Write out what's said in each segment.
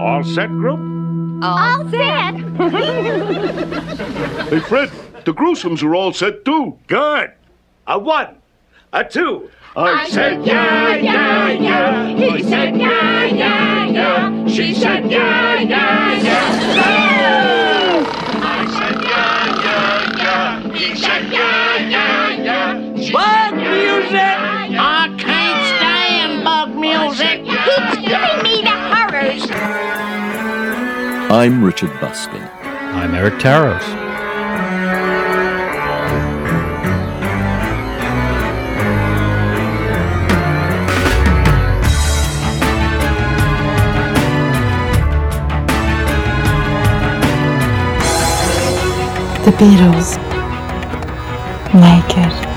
All set, group? All set. Hey, Fred, the Gruesomes are all set too. Good. A one, a two. I said yeah, yeah, yeah. He said yeah, yeah, yeah. She said yeah, yeah, yeah. I said yeah, yeah, yeah. He said yeah, yeah, yeah. She Bug said, music! I can't stand bug music. I'm Richard Buskin. I'm Eric Taros. The Beatles. Naked.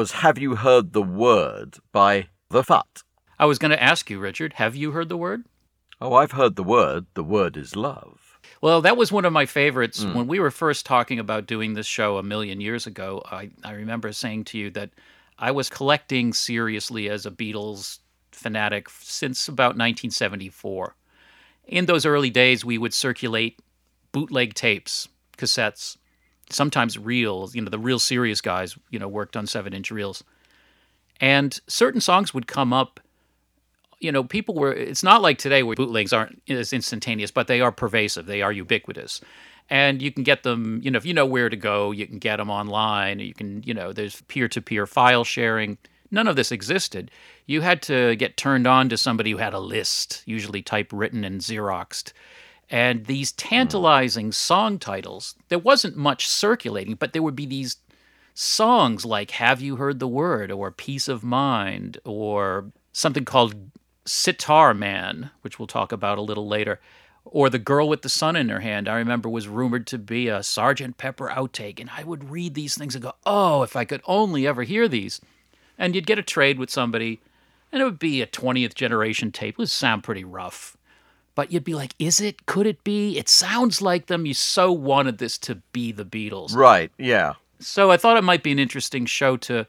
Was Have You Heard the Word by The Fut. I was going to ask you, Richard, have you heard the word? Oh, I've heard the word. The word is love. Well, that was one of my favorites. Hmm. When we were first talking about doing this show a million years ago, I, I remember saying to you that I was collecting seriously as a Beatles fanatic since about 1974. In those early days, we would circulate bootleg tapes, cassettes, sometimes reels. You know, the real serious guys, you know, worked on seven inch reels. And certain songs would come up you know, people were. It's not like today where bootlegs aren't as instantaneous, but they are pervasive. They are ubiquitous, and you can get them. You know, if you know where to go, you can get them online. You can, you know, there's peer-to-peer file sharing. None of this existed. You had to get turned on to somebody who had a list, usually typewritten and xeroxed. And these tantalizing song titles, there wasn't much circulating, but there would be these songs like Have You Heard the Word or Peace of Mind or something called Sitar Man, which we'll talk about a little later, or The Girl with the Sun in Her Hand, I remember was rumored to be a Sergeant Pepper outtake. And I would read these things and go, oh, if I could only ever hear these. And you'd get a trade with somebody, and it would be a 20th generation tape. It would sound pretty rough. But you'd be like, is it? Could it be? It sounds like them. You so wanted this to be the Beatles. Right, yeah. So I thought it might be an interesting show to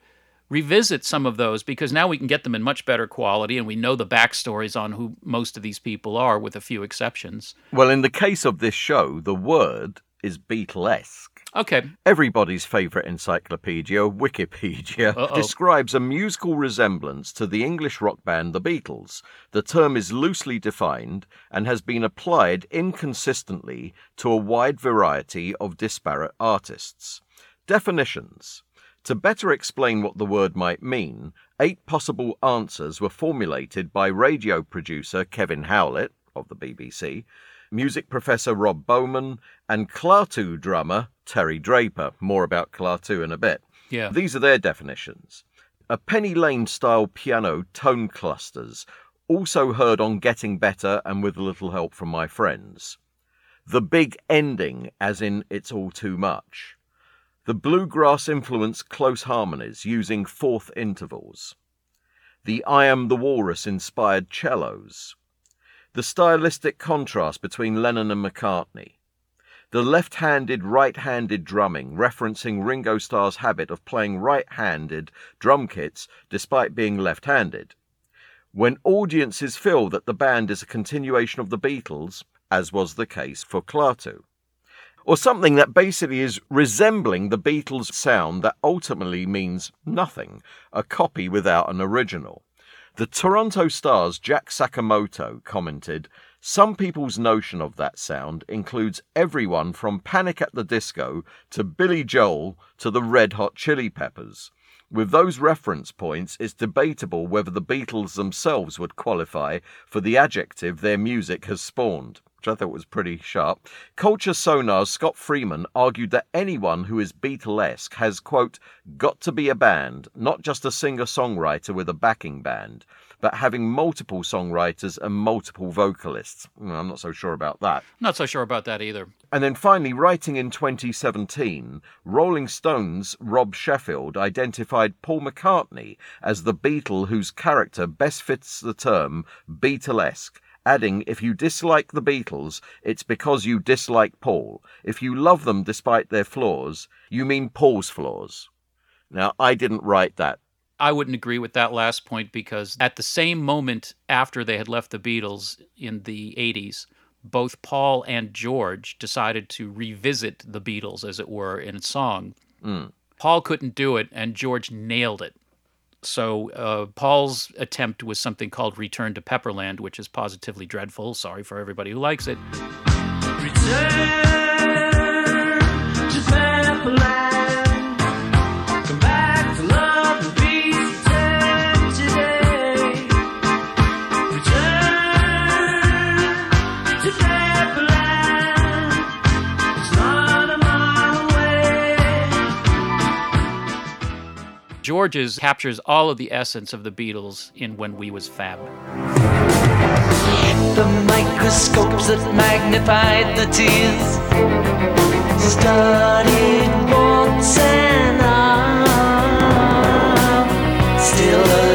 revisit some of those because now we can get them in much better quality and we know the backstories on who most of these people are, with a few exceptions. Well, in the case of this show, the word is Beatlesque. Okay. Everybody's favourite encyclopedia, Wikipedia, Uh-oh. describes a musical resemblance to the English rock band The Beatles. The term is loosely defined and has been applied inconsistently to a wide variety of disparate artists. Definitions. To better explain what the word might mean, eight possible answers were formulated by radio producer Kevin Howlett of the BBC, music professor Rob Bowman, and Klaatu drummer Terry Draper. More about Klaatu in a bit. Yeah. These are their definitions. A Penny Lane style piano tone clusters, also heard on Getting Better and with a little help from my friends. The big ending, as in It's All Too Much. The bluegrass influence close harmonies using fourth intervals. The I Am the Walrus inspired cellos. The stylistic contrast between Lennon and McCartney. The left handed, right handed drumming, referencing Ringo Starr's habit of playing right handed drum kits despite being left handed. When audiences feel that the band is a continuation of the Beatles, as was the case for Klaatu or something that basically is resembling the Beatles sound that ultimately means nothing, a copy without an original. The Toronto Star's Jack Sakamoto commented, Some people's notion of that sound includes everyone from Panic at the Disco to Billy Joel to the Red Hot Chili Peppers. With those reference points, it's debatable whether the Beatles themselves would qualify for the adjective their music has spawned which I thought was pretty sharp. Culture Sonar's Scott Freeman argued that anyone who is Beatlesque has, quote, got to be a band, not just a singer songwriter with a backing band, but having multiple songwriters and multiple vocalists. Hmm, I'm not so sure about that. Not so sure about that either. And then finally, writing in 2017, Rolling Stones' Rob Sheffield identified Paul McCartney as the Beatle whose character best fits the term Beatlesque adding, if you dislike the Beatles, it's because you dislike Paul. If you love them despite their flaws, you mean Paul's flaws. Now, I didn't write that. I wouldn't agree with that last point because at the same moment after they had left the Beatles in the 80s, both Paul and George decided to revisit the Beatles, as it were, in a song. Hmm. Paul couldn't do it, and George nailed it. So uh, Paul's attempt was something called Return to Pepperland, which is positively dreadful. Sorry for everybody who likes it. George's captures all of the essence of the Beatles in When We Was Fab. The microscopes that magnified the tears studied once and still alive.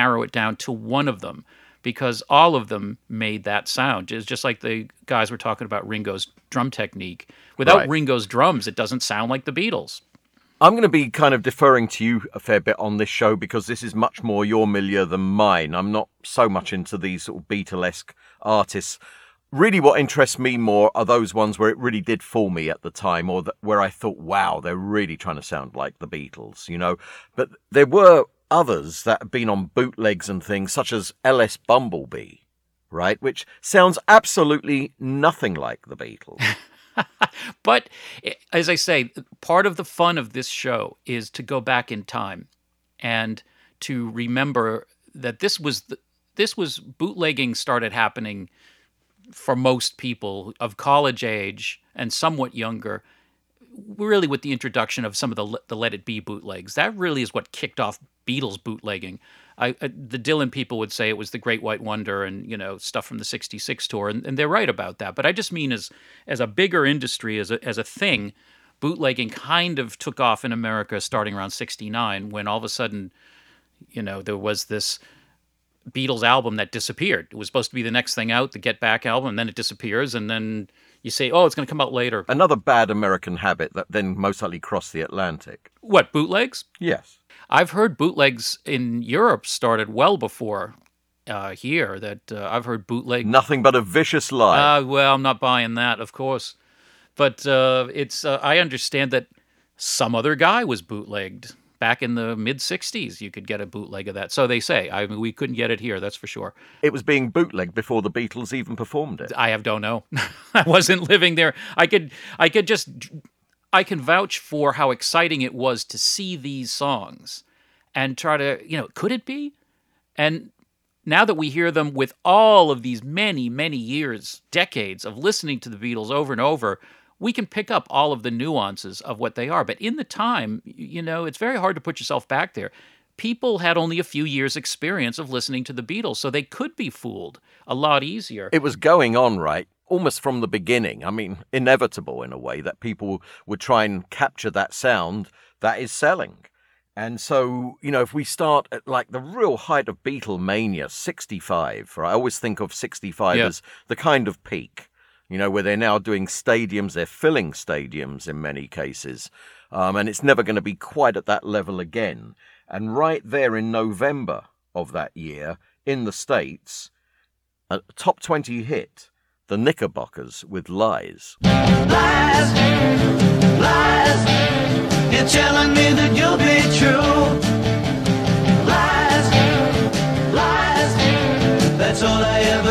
Narrow it down to one of them because all of them made that sound. It's just like the guys were talking about Ringo's drum technique. Without Right. Ringo's drums, it doesn't sound like the Beatles. I'm going to be kind of deferring to you a fair bit on this show because this is much more your milieu than mine. I'm not so much into these sort of Beatlesque artists. Really, what interests me more are those ones where it really did fool me at the time, or that, where I thought, wow, they're really trying to sound like the Beatles, you know. But there were others that have been on bootlegs and things, such as LS Bumblebee, right, which sounds absolutely nothing like the Beatles. But eh, as I say, part of the fun of this show is to go back in time and to remember that this was the, this was bootlegging started happening for most people of college age and somewhat younger really with the introduction of some of the the Let It Be bootlegs. That really is what kicked off Beatles bootlegging. I, I, the Dylan people would say it was the Great White Wonder and you know stuff from the '66 tour, and, and they're right about that. But I just mean as as a bigger industry, as a as a thing, bootlegging kind of took off in America starting around '69 when all of a sudden, you know, there was this Beatles album that disappeared. It was supposed to be the next thing out, the Get Back album, and then it disappears, and then you say, oh, it's going to come out later. Another bad American habit that then most likely crossed the Atlantic. What bootlegs? Yes. I've heard bootlegs in Europe started well before uh, here. That uh, I've heard bootleg. Nothing but a vicious lie. Uh, well, I'm not buying that, of course. But uh, it's uh, I understand that some other guy was bootlegged back in the mid '60s. You could get a bootleg of that. So they say. I mean, we couldn't get it here. That's for sure. it was being bootlegged before the Beatles even performed it. I have don't know. I wasn't living there. I could I could just I can vouch for how exciting it was to see these songs and try to, you know, could it be? And now that we hear them with all of these many, many years, decades of listening to the Beatles over and over, we can pick up all of the nuances of what they are. But in the time, you know, it's very hard to put yourself back there. People had only a few years' experience of listening to the Beatles, so they could be fooled a lot easier. It was going on, right? Almost from the beginning. I mean, inevitable in a way that people would try and capture that sound that is selling. And so, you know, if we start at like the real height of Beatlemania, 65, right? I always think of 65 Yeah. as the kind of peak, you know, where they're now doing stadiums, they're filling stadiums in many cases. Um, and it's never going to be quite at that level again. And right there in November of that year in the States, a top 20 hit, The Knickerbockers with Lies. Lies, lies. You're telling me that you'll be true. Lies, lies. That's all I ever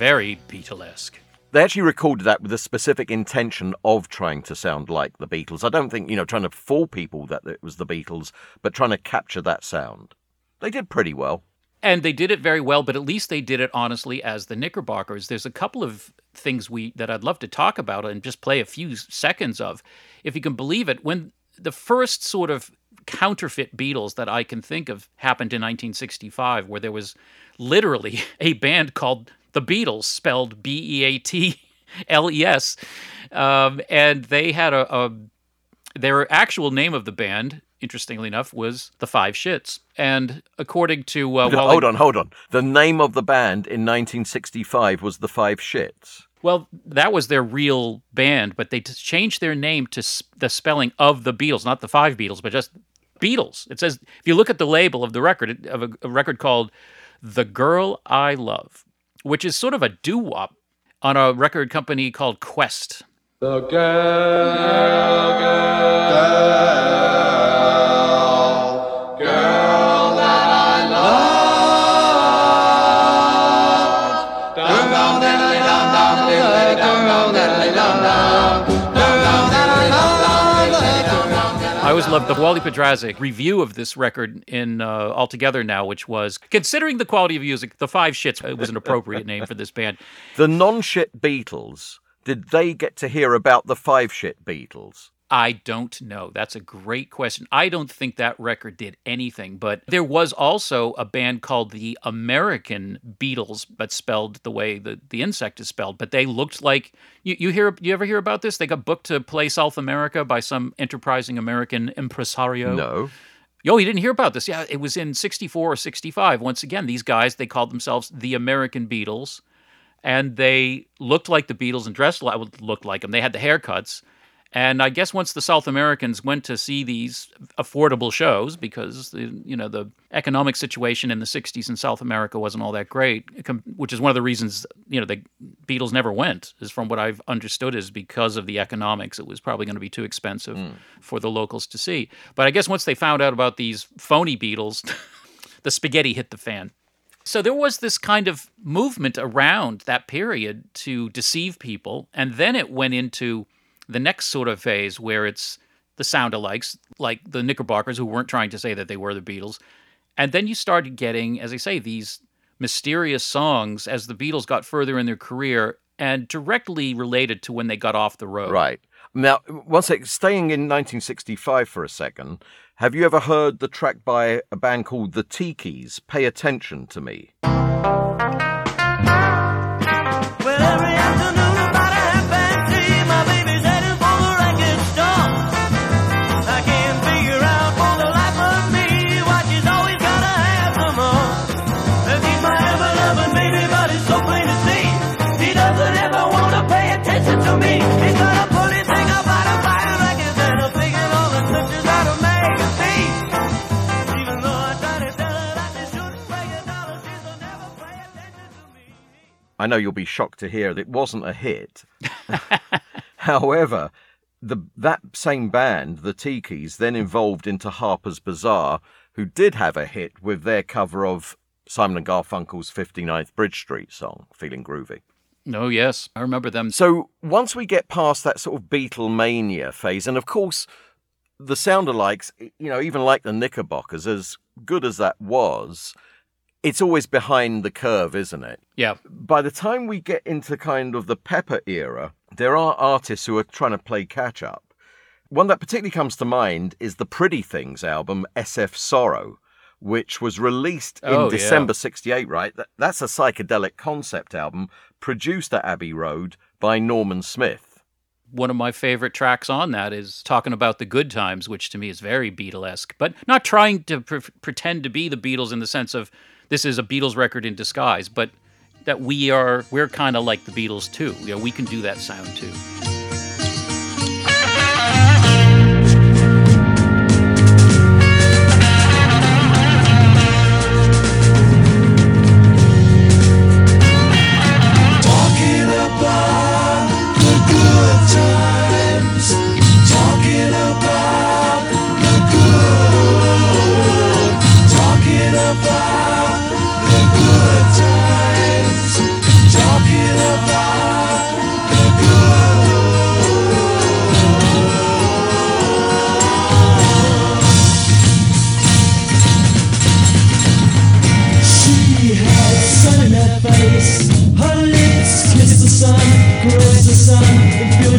very Beatlesque. They actually recorded that with the specific intention of trying to sound like the Beatles. I don't think, you know, trying to fool people that it was the Beatles, but trying to capture that sound. They did pretty well. And they did it very well, but at least they did it honestly as the Knickerbockers. There's a couple of things we that I'd love to talk about and just play a few seconds of. If you can believe it, when the first sort of counterfeit Beatles that I can think of happened in 1965, where there was literally a band called the Beatles, spelled B E A T L E S, um, and they had a, a their actual name of the band. Interestingly enough, was the Five Shits, and according to uh, Wally- hold on, hold on. The name of the band in 1965 was the Five Shits. Well, that was their real band, but they changed their name to the spelling of the Beatles, not the five Beatles, but just Beatles. It says if you look at the label of the record of a, a record called "The Girl I Love," which is sort of a doo wop on a record company called Quest. The girl, girl, girl, always loved the Wally Podrazik review of this record in uh, Altogether Now, which was considering the quality of music, the Five Shits it was an appropriate name for this band. The non shit Beatles, did they get to hear about the Five Shit Beatles? I don't know. That's a great question. I don't think that record did anything, but there was also a band called the American Beatles, but spelled the way the, the insect is spelled. But they looked like you, you hear you ever hear about this? They got booked to play South America by some enterprising American impresario. No. Yo, you didn't hear about this. Yeah, it was in 64 or 65. Once again, these guys, they called themselves the American Beatles, and they looked like the Beatles and dressed like looked like them. They had the haircuts. And I guess once the South Americans went to see these affordable shows, because the, you know the economic situation in the '60s in South America wasn't all that great, which is one of the reasons you know the Beatles never went. Is from what I've understood is because of the economics. It was probably going to be too expensive hmm. for the locals to see. But I guess once they found out about these phony Beatles, the spaghetti hit the fan. So there was this kind of movement around that period to deceive people, and then it went into the next sort of phase where it's the sound alikes, like the Knickerbockers, who weren't trying to say that they were the Beatles. And then you started getting, as I say, these mysterious songs as the Beatles got further in their career and directly related to when they got off the road. Right. Now, one sec, staying in 1965 for a second, have you ever heard the track by a band called The Tikis, Pay Attention to Me? I know you'll be shocked to hear that it wasn't a hit. However, the that same band, the Tikis, then evolved into Harper's Bazaar, who did have a hit with their cover of Simon and Garfunkel's 59th Bridge Street song, Feeling Groovy. No, yes, I remember them. So once we get past that sort of Beatlemania phase, and of course, the sound alikes, you know, even like the Knickerbockers, as good as that was, it's always behind the curve, isn't it? Yeah, By the time we get into kind of the Pepper era, there are artists who are trying to play catch up. One that particularly comes to mind is the Pretty Things album, SF Sorrow, which was released in Oh. December 68, right? That's a psychedelic concept album produced at Abbey Road by Norman Smith. one of my favorite tracks on that is talking about the good times, which to me is very Beatlesque, but not trying to pre- pretend to be the Beatles in the sense of this is a Beatles record in disguise, but that we are we're kind of like the Beatles too. You know, we can do that sound too.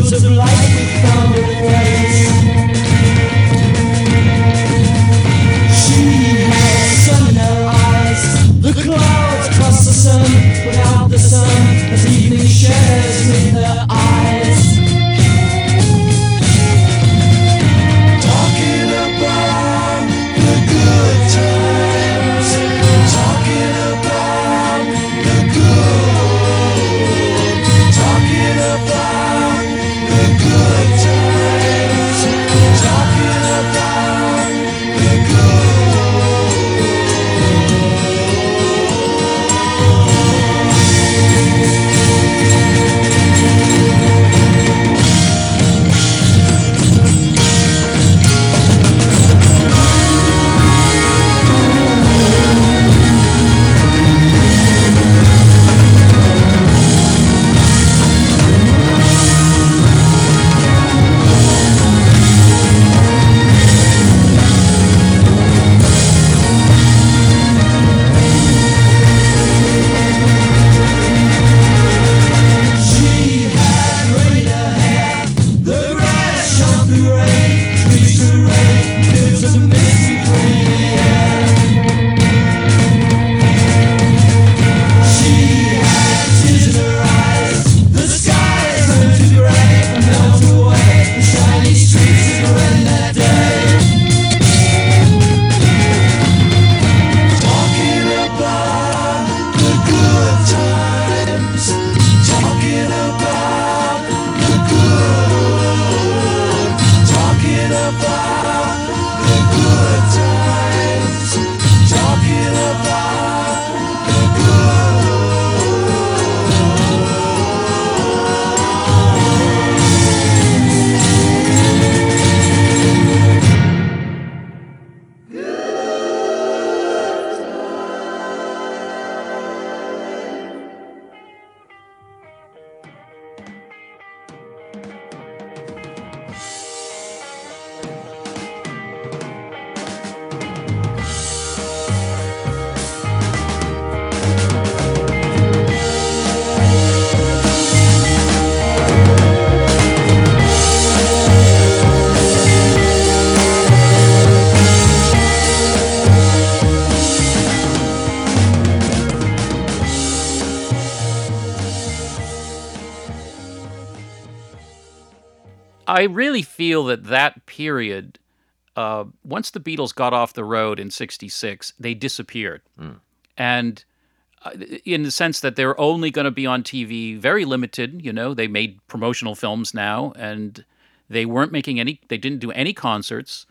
fields of life. I really feel that that period, uh, once the Beatles got off the road in '66, they disappeared, and uh, in the sense that they're only going to be on TV, very limited. You know, they made promotional films now, and they weren't making any. They didn't do any concerts,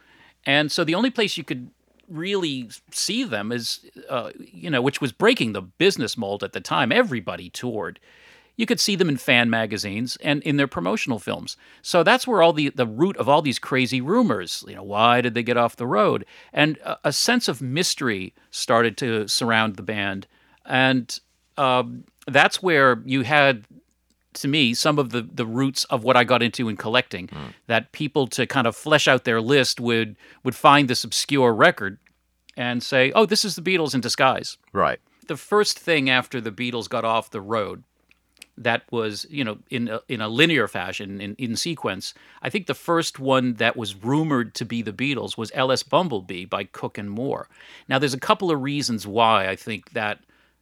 and so the only place you could really see them is, uh, you know, which was breaking the business mold at the time. Everybody toured you could see them in fan magazines and in their promotional films. So that's where all the the root of all these crazy rumors, you know, why did they get off the road? And a, a sense of mystery started to surround the band, and um, that's where you had. To me, some of the, the roots of what I got into in collecting, that people to kind of flesh out their list would would find this obscure record and say, "Oh, this is the Beatles in disguise." Right. the first thing after the Beatles got off the road that was you know in a, in a linear fashion in, in sequence i think the first one that was rumored to be the beatles was ls bumblebee by cook and moore. Now there's a couple of reasons why i think that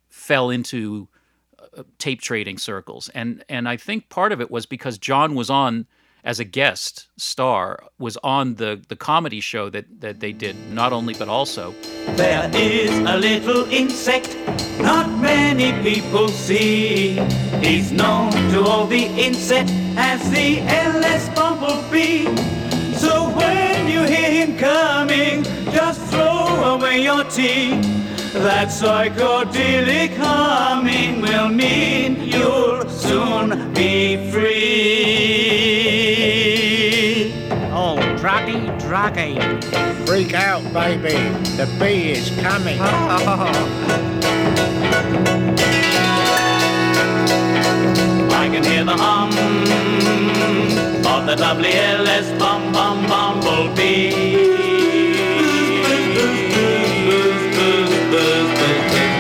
fell into uh, tape trading circles. And and i think part of it was because john was on as a guest star was on the the comedy show that that they did not only but also There is a little insect not many people see. He's known to all the insect as the LS bumblebee. So when you hear him coming, just throw away your tea. That psychedelic humming will mean you'll soon be free. Oh, druggy, druggy. Freak out, baby. The bee is coming. I can hear the hum of the lovely LS bum bum bumblebee.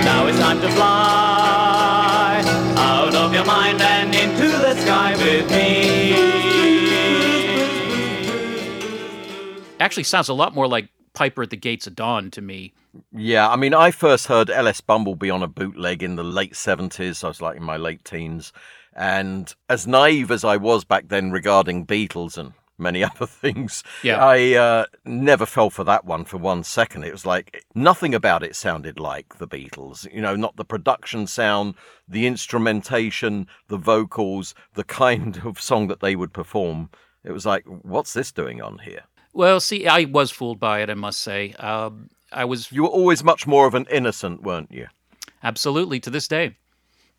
Now it's time to fly actually sounds a lot more like Piper at the Gates of Dawn to me. Yeah, I mean, I first heard LS Bumblebee on a bootleg in the late 70s. I was like in my late teens. And as naive as I was back then regarding Beatles and many other things, Yeah. I uh, never fell for that one for one second. It was like nothing about it sounded like the Beatles. You know, not the production sound, the instrumentation, the vocals, the kind of song that they would perform. It was like, what's this doing on here? Well, see, I was fooled by it, I must say. Um, I was You were always much more of an innocent, weren't you? absolutely to this day.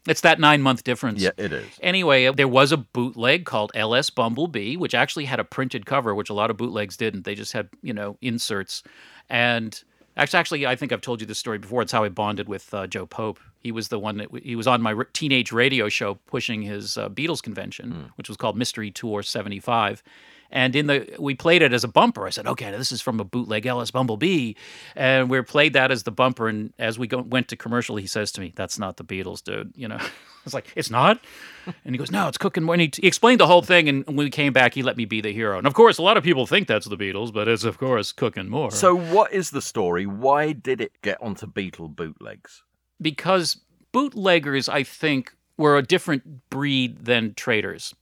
It's that nine month difference. Yeah, it is. Anyway, there was a bootleg called LS Bumblebee, which actually had a printed cover, which a lot of bootlegs didn't. They just had, you know, inserts. And actually, I think I've told you this story before. It's how I bonded with uh, Joe Pope. He was the one that he was on my r- teenage radio show pushing his uh, Beatles convention, which was called Mystery Tour 75. And in the we played it as a bumper. I said, "Okay, this is from a bootleg LS Bumblebee," and we played that as the bumper. And as we go, went to commercial, he says to me, "That's not the Beatles, dude." You know, I was like, "It's not," and he goes, "No, it's Cook and Moore." And he, he explained the whole thing. And when we came back, he let me be the hero. And of course, a lot of people think that's the Beatles, but it's of course Cook and Moore. So, what is the story? Why did it get onto Beatle bootlegs? because bootleggers, I think, were a different breed than traders.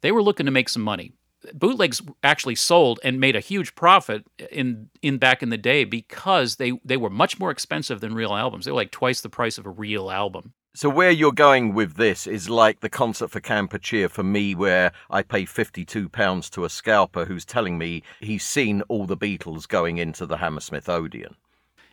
They were looking to make some money. Bootlegs actually sold and made a huge profit in in back in the day because they they were much more expensive than real albums. They were like twice the price of a real album. So, where you're going with this is like the concert for Kampuchea for me, where I pay £52 to a scalper who's telling me he's seen all the Beatles going into the Hammersmith Odeon.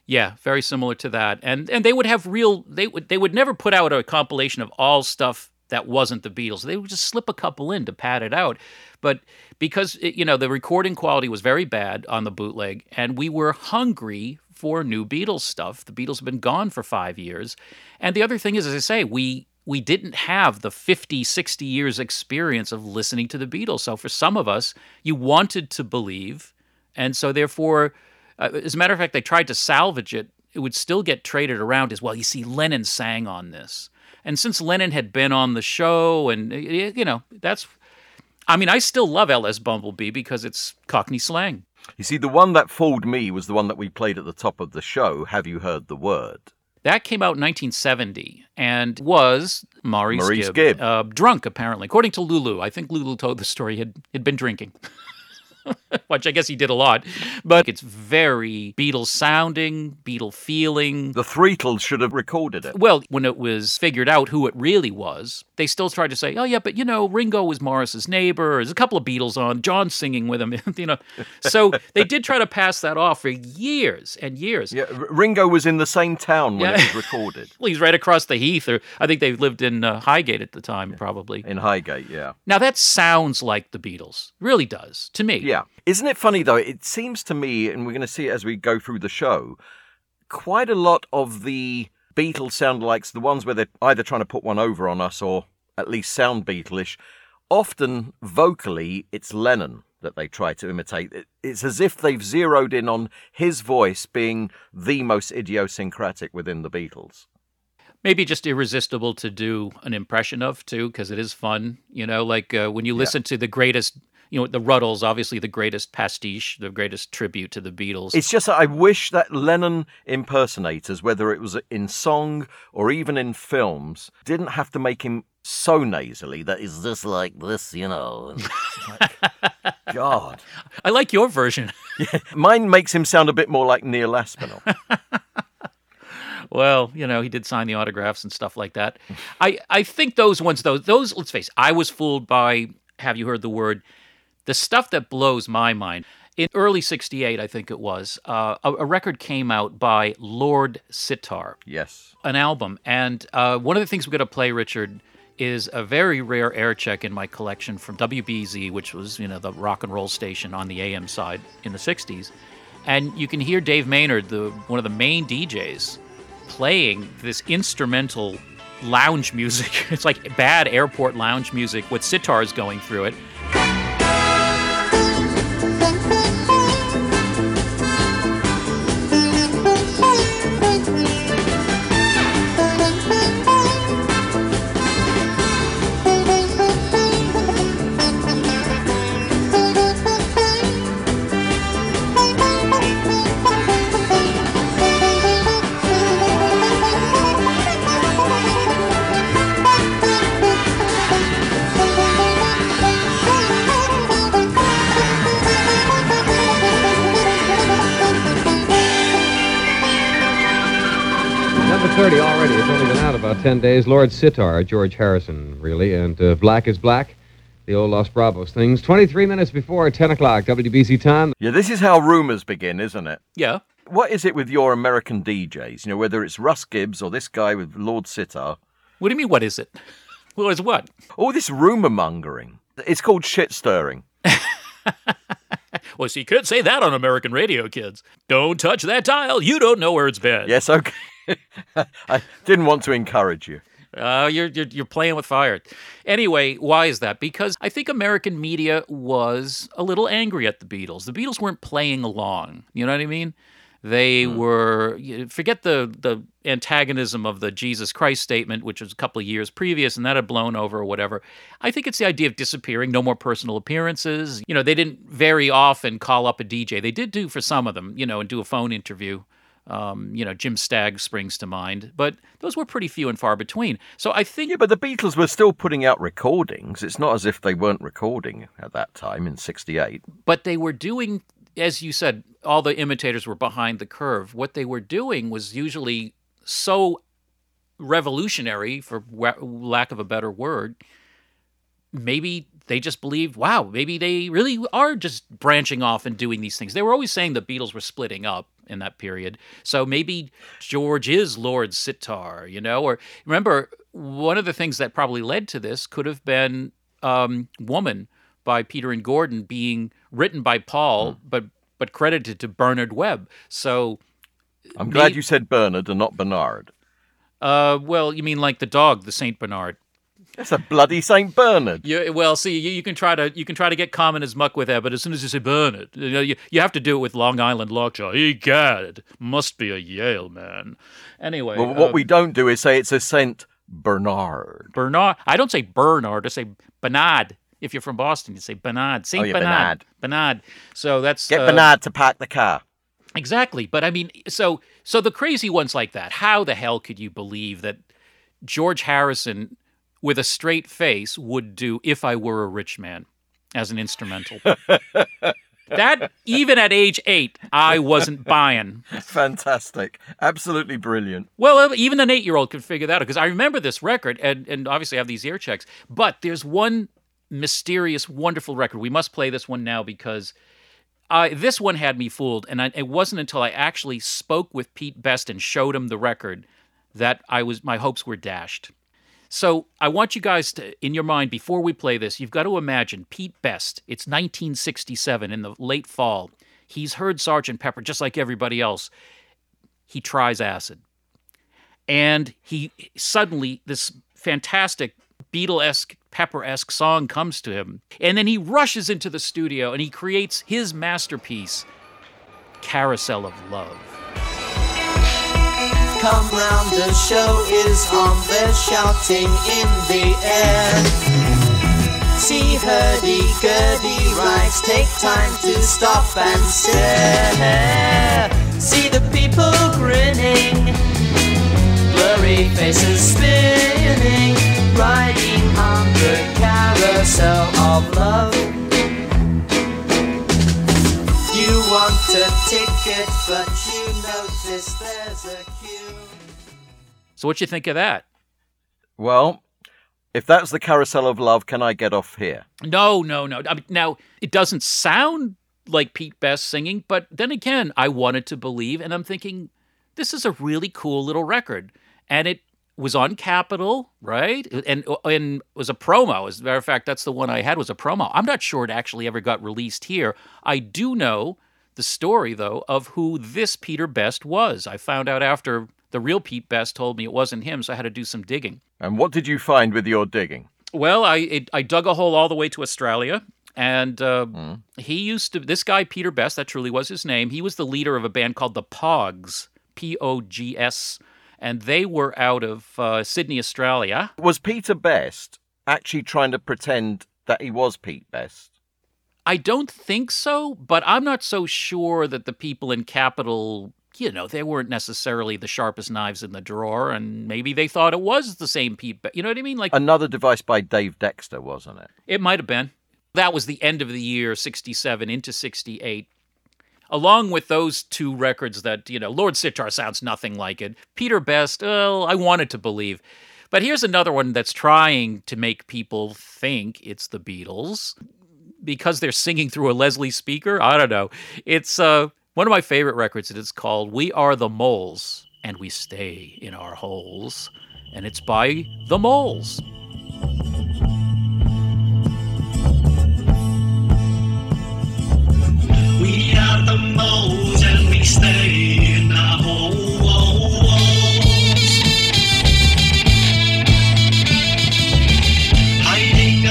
Yeah, very similar to that. And and they would have real they would they would never put out a compilation of all stuff that wasn't the Beatles. They would just slip a couple in to pad it out. But because it, you know the recording quality was very bad on the bootleg and we were hungry for new Beatles stuff. The Beatles have been gone for 5 years. And the other thing is as I say, we we didn't have the 50, 60 years experience of listening to the Beatles. So for some of us, you wanted to believe and so therefore uh, as a matter of fact, they tried to salvage it. It would still get traded around as well. You see, Lennon sang on this, and since Lennon had been on the show, and you know, that's. I mean, I still love LS Bumblebee because it's Cockney slang. You see, the one that fooled me was the one that we played at the top of the show. Have you heard the word? That came out in 1970 and was Maurice, Maurice Gibb, Gibb. Uh, drunk apparently, according to Lulu. I think Lulu told the story. Had had been drinking. Which I guess he did a lot, but it's very Beatles sounding, Beatle feeling. The Threetles should have recorded it. Well, when it was figured out who it really was, they still tried to say, "Oh yeah, but you know, Ringo was Maurice's neighbor. There's a couple of Beatles on. John's singing with him." you know, so they did try to pass that off for years and years. Yeah, R- Ringo was in the same town when Yeah. it was recorded. Well, he's right across the heath, or I think they lived in uh, Highgate at the time, probably. In Highgate, yeah. Now that sounds like the Beatles, really does to me. Yeah. Isn't it funny though? It seems to me, and we're going to see it as we go through the show, quite a lot of the Beatles sound likes, the ones where they're either trying to put one over on us or at least sound Beatlish, often vocally it's Lennon that they try to imitate. It's as if they've zeroed in on his voice being the most idiosyncratic within the Beatles. maybe just irresistible to do an impression of too because it is fun you know like uh, when you listen to the greatest you know the Rutles obviously the greatest pastiche the greatest tribute to the beatles It's just that I wish that Lennon impersonators, whether it was in song or even in films, didn't have to make him so nasally that is this like this, you know. like, God. i like your version Mine makes him sound a bit more like Neil Aspinall. well you know he did sign the autographs and stuff like that i i think those ones though those let's face it, i was fooled by have you heard the word the stuff that blows my mind in early 68 i think it was uh, a, a record came out by lord sitar Yes. an album. And uh, one of the things we're going to play, Richard, is a very rare air check in my collection from WBZ, which was you know the rock and roll station on the AM side in the '60s. And you can hear Dave Maynard, the one of the main DJs, playing this instrumental lounge music. It's like bad airport lounge music with sitars going through it. 6.30 already. It's only been out about 10 days. Lord Sitar, George Harrison, really, and uh, Black is Black, the old Los Bravos things. 23 minutes before 10 o'clock, WBZ time. Yeah, this is how rumours begin, isn't it? Yeah. What is it with your American DJs? You know, whether it's Russ Gibbs or this guy with Lord Sitar. What do you mean, what is it? Well, it's what? All this rumour mongering. It's called shit stirring. Well, so you can't say that on American radio, kids. Don't touch that dial. You don't know where it's been. Yes, okay. I didn't want to encourage you. Uh, you're, you're you're playing with fire. Anyway, why is that? Because I think American media was a little angry at the Beatles. The Beatles weren't playing along. You know what I mean? They were forget the the antagonism of the Jesus Christ statement, which was a couple of years previous, and that had blown over or whatever. I think it's the idea of disappearing, no more personal appearances. You know, they didn't very often call up a DJ. They did do for some of them, you know, and do a phone interview. Um, you know, Jim Stagg springs to mind, but those were pretty few and far between. So I think Yeah, but the Beatles were still putting out recordings. It's not as if they weren't recording at that time in 68. but they were doing as you said all the imitators were behind the curve what they were doing was usually so revolutionary for lack of a better word maybe they just believed wow maybe they really are just branching off and doing these things they were always saying the beatles were splitting up in that period so maybe george is lord sitar you know or remember one of the things that probably led to this could have been um, woman by Peter and Gordon being written by Paul, but but credited to Bernard Webb. So, I'm glad you said Bernard and not Bernard. uh, well, you mean like the dog, the Saint Bernard? It's a bloody Saint Bernard. Yeah, well, see, you, you can try to you can try to get common as muck with that, but as soon as you say Bernard, you know, you, you have to do it with Long Island Lockjaw. Egad, must be a Yale man. Anyway, Well, what um, we don't do is say it's a Saint Bernard. Bernard. I don't say Bernard. I say Bernard. If you're from Boston, you say Bernard. Saint yeah, Bernard. Bernard. So that's Get uh, Bernard to park the car. Exactly. But I mean, so so the crazy ones like that. How the hell could you believe that George Harrison, with a straight face, would do "If I Were a Rich Man" as an instrumental? that even at age eight, I wasn't buying. Fantastic. Absolutely brilliant. Well, even an eight-year-old could figure that out because I remember this record and and obviously I have these ear checks. But there's one mysterious, wonderful record. We must play this one now because uh, this one had me fooled, and I, it wasn't until I actually spoke with Pete Best and showed him the record that I was my hopes were dashed. So I want you guys to, in your mind, before we play this, you've got to imagine Pete Best. It's 1967 in the late fall. He's heard Sergeant Pepper just like everybody else. He tries acid, and he suddenly this fantastic Beatle-esque, Pepper-esque song comes to him, and then he rushes into the studio and he creates his masterpiece, "Carousel of Love." Come round, the show is on, they're shouting in the air. See hurdy-gurdy rides, take time to stop and stare. See the people grinning, blurry faces spinning, riding on the carousel of love. So what you think of that? Well, if that's the carousel of love, can I get off here? No, no, no. I mean, now it doesn't sound like Pete Best singing, but then again, I wanted to believe, and I'm thinking this is a really cool little record, and it was on Capitol, right? And and was a promo. As a matter of fact, that's the one I had was a promo. I'm not sure it actually ever got released here. I do know the story though of who this Peter Best was. I found out after the real Pete Best told me it wasn't him, so I had to do some digging. And what did you find with your digging? Well, I it, I dug a hole all the way to Australia, and uh, he used to. This guy Peter Best, that truly was his name. He was the leader of a band called the Pogs, P O G S, and they were out of uh, Sydney, Australia. Was Peter Best actually trying to pretend that he was Pete Best? I don't think so, but I'm not so sure that the people in Capitol, you know, they weren't necessarily the sharpest knives in the drawer, and maybe they thought it was the same Pete. Be- you know what I mean? Like Another device by Dave Dexter, wasn't it? It might have been. That was the end of the year 67 into 68. along with those two records that, you know, Lord Sitar sounds nothing like it. Peter Best, oh, I wanted to believe. But here's another one that's trying to make people think it's the Beatles because they're singing through a Leslie speaker. I don't know. It's uh, one of my favorite records. It's called We Are the Moles and We Stay in Our Holes. And it's by The Moles. We are the moles and we stay in our holes. Hiding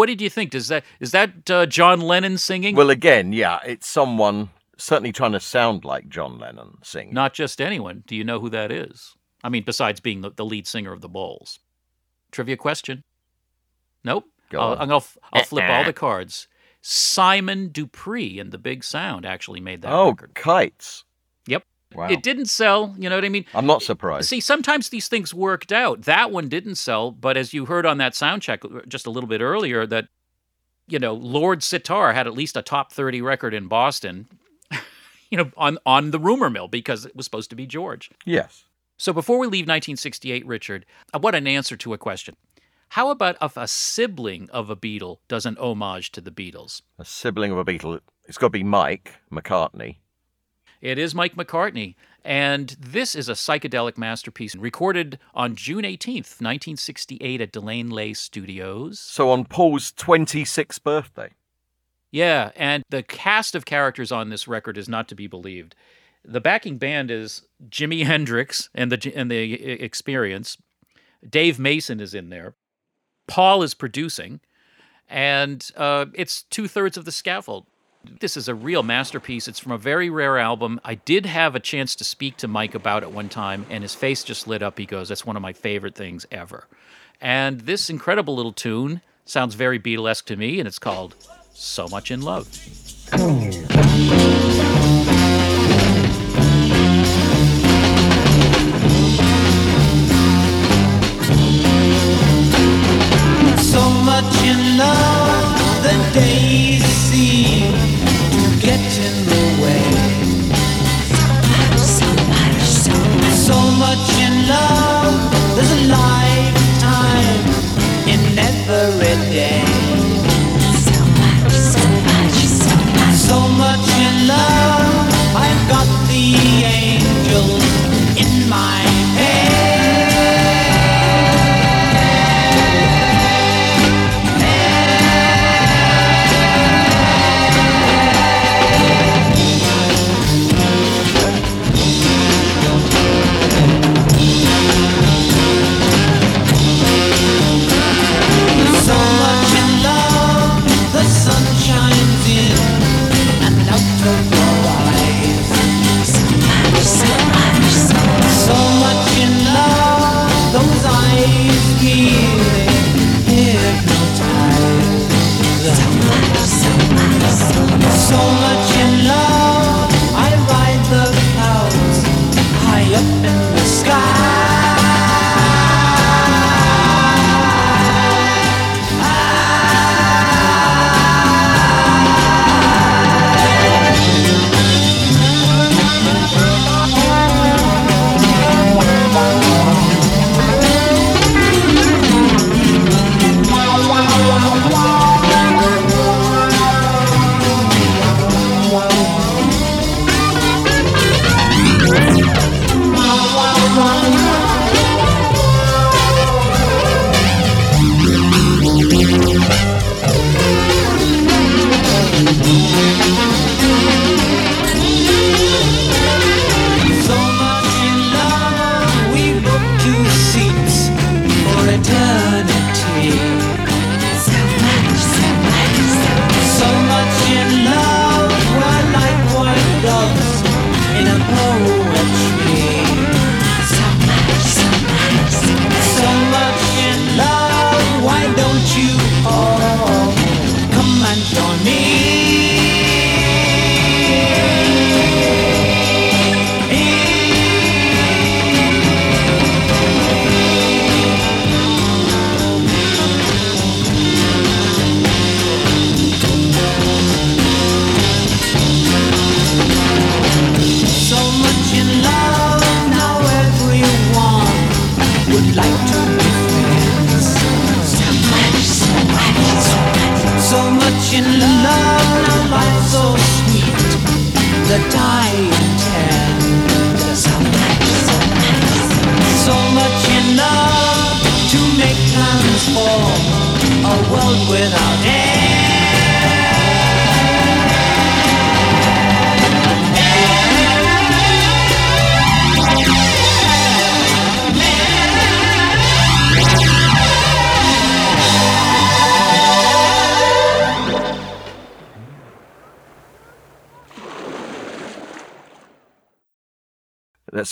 what did you think? Does that is that uh, John Lennon singing? Well, again, yeah, it's someone certainly trying to sound like John Lennon singing. Not just anyone. Do you know who that is? I mean, besides being the, the lead singer of the Balls. Trivia question. Nope. Go I'll, on. I'm gonna f- I'll flip all the cards. Simon Dupree and the Big Sound actually made that oh, record. kites. Wow. It didn't sell. You know what I mean? I'm not surprised. See, sometimes these things worked out. That one didn't sell, but as you heard on that sound check uh, just a little bit earlier, that you know Lord Sitar had at least a top thirty record in Boston. you know, on on the rumor mill because it was supposed to be George. Yes. So before we leave 1968, Richard, I want an answer to a question. How about if a sibling of a Beatle does an homage to the Beatles? A sibling of a Beatle. It's got to be Mike McCartney. It is Mike McCartney, and this is a psychedelic masterpiece recorded on June 18th, 1968 at De Lane Lea Studios. So on Paul's 26th birthday. Yeah, and the cast of characters on this record is not to be believed. The backing band is Jimi Hendrix and the and the Experience. Dave Mason is in there. Paul is producing, and uh, it's two thirds of the scaffold. This is a real masterpiece. It's from a very rare album. I did have a chance to speak to Mike about it one time, and his face just lit up. He goes, That's one of my favorite things ever. And this incredible little tune sounds very Beatlesque to me, and it's called So Much in Love. So much in love, the days So much So much in love,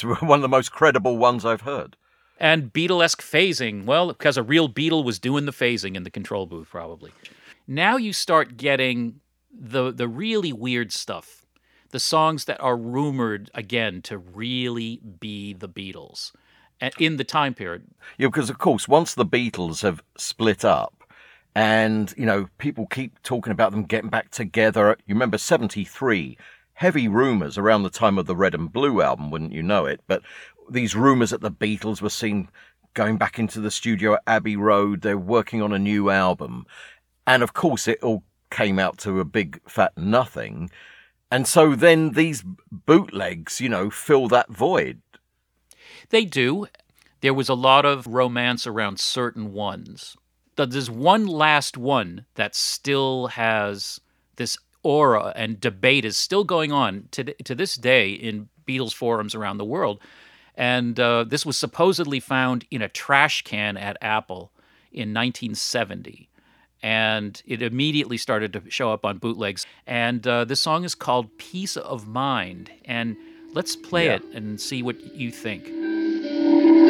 one of the most credible ones I've heard. And Beatlesque phasing. Well, because a real Beatle was doing the phasing in the control booth, probably. Now you start getting the the really weird stuff. The songs that are rumored again to really be the Beatles in the time period. Yeah, because of course, once the Beatles have split up, and you know, people keep talking about them getting back together. You remember '73, heavy rumours around the time of the Red and Blue album, wouldn't you know it? But these rumours that the Beatles were seen going back into the studio at Abbey Road. They're working on a new album, and of course, it all came out to a big fat nothing. And so then these bootlegs, you know, fill that void. They do. There was a lot of romance around certain ones. There's one last one that still has this aura and debate is still going on to, to this day in Beatles forums around the world. And uh, this was supposedly found in a trash can at Apple in 1970. And it immediately started to show up on bootlegs. And uh, this song is called Peace of Mind. And let's play Yeah. it and see what you think.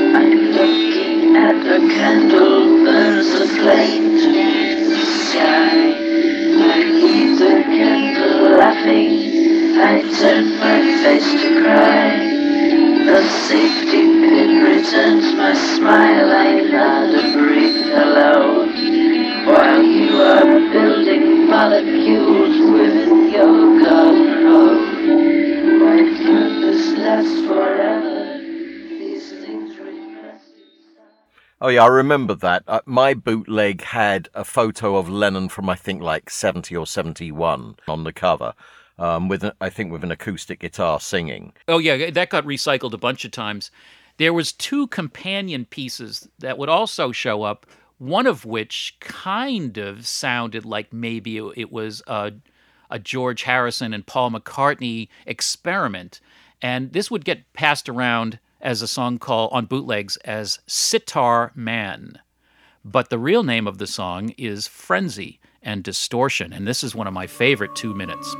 Looking at the candle burns the flame to the sky. I leave the candle laughing. I turn my face to cry. The safety pin returns my smile. I nod and breathe hello. While you are building molecules within your garden home. Why can't this last forever? Oh yeah, I remember that. Uh, my bootleg had a photo of Lennon from I think like seventy or seventy-one on the cover, um, with I think with an acoustic guitar singing. Oh yeah, that got recycled a bunch of times. There was two companion pieces that would also show up. One of which kind of sounded like maybe it was a, a George Harrison and Paul McCartney experiment, and this would get passed around as a song called on bootlegs as "Sitar Man." But the real name of the song is Frenzy and Distortion, and this is one of my favorite two minutes.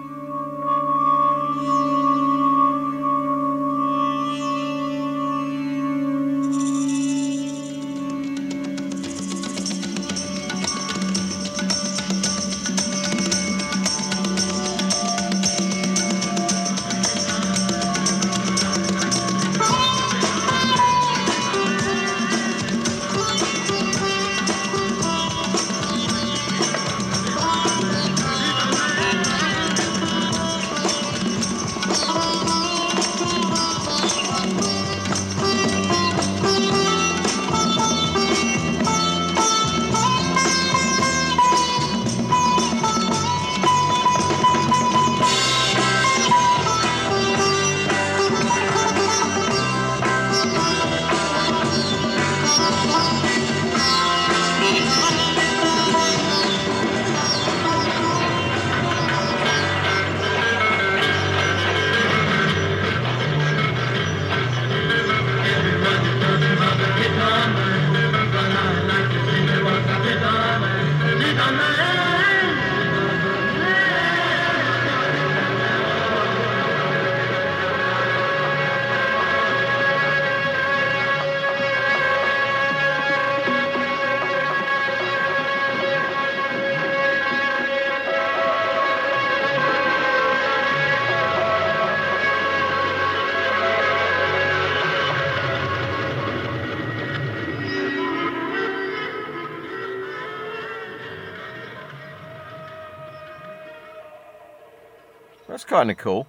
Kind of cool.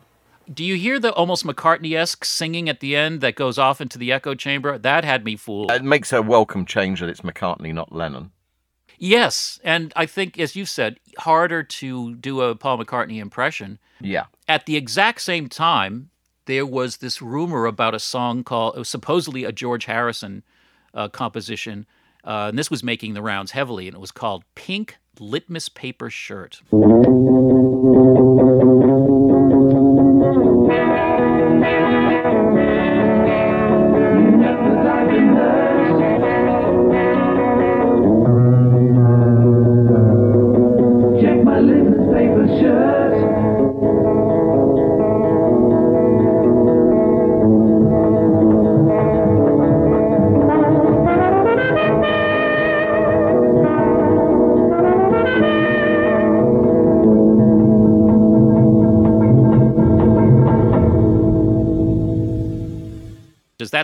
Do you hear the almost McCartney esque singing at the end that goes off into the echo chamber? That had me fooled. It makes a welcome change that it's McCartney, not Lennon. Yes, and I think, as you said, harder to do a Paul McCartney impression. Yeah. At the exact same time, there was this rumor about a song called, it was supposedly a George Harrison uh, composition, uh, and this was making the rounds heavily, and it was called Pink Litmus Paper Shirt.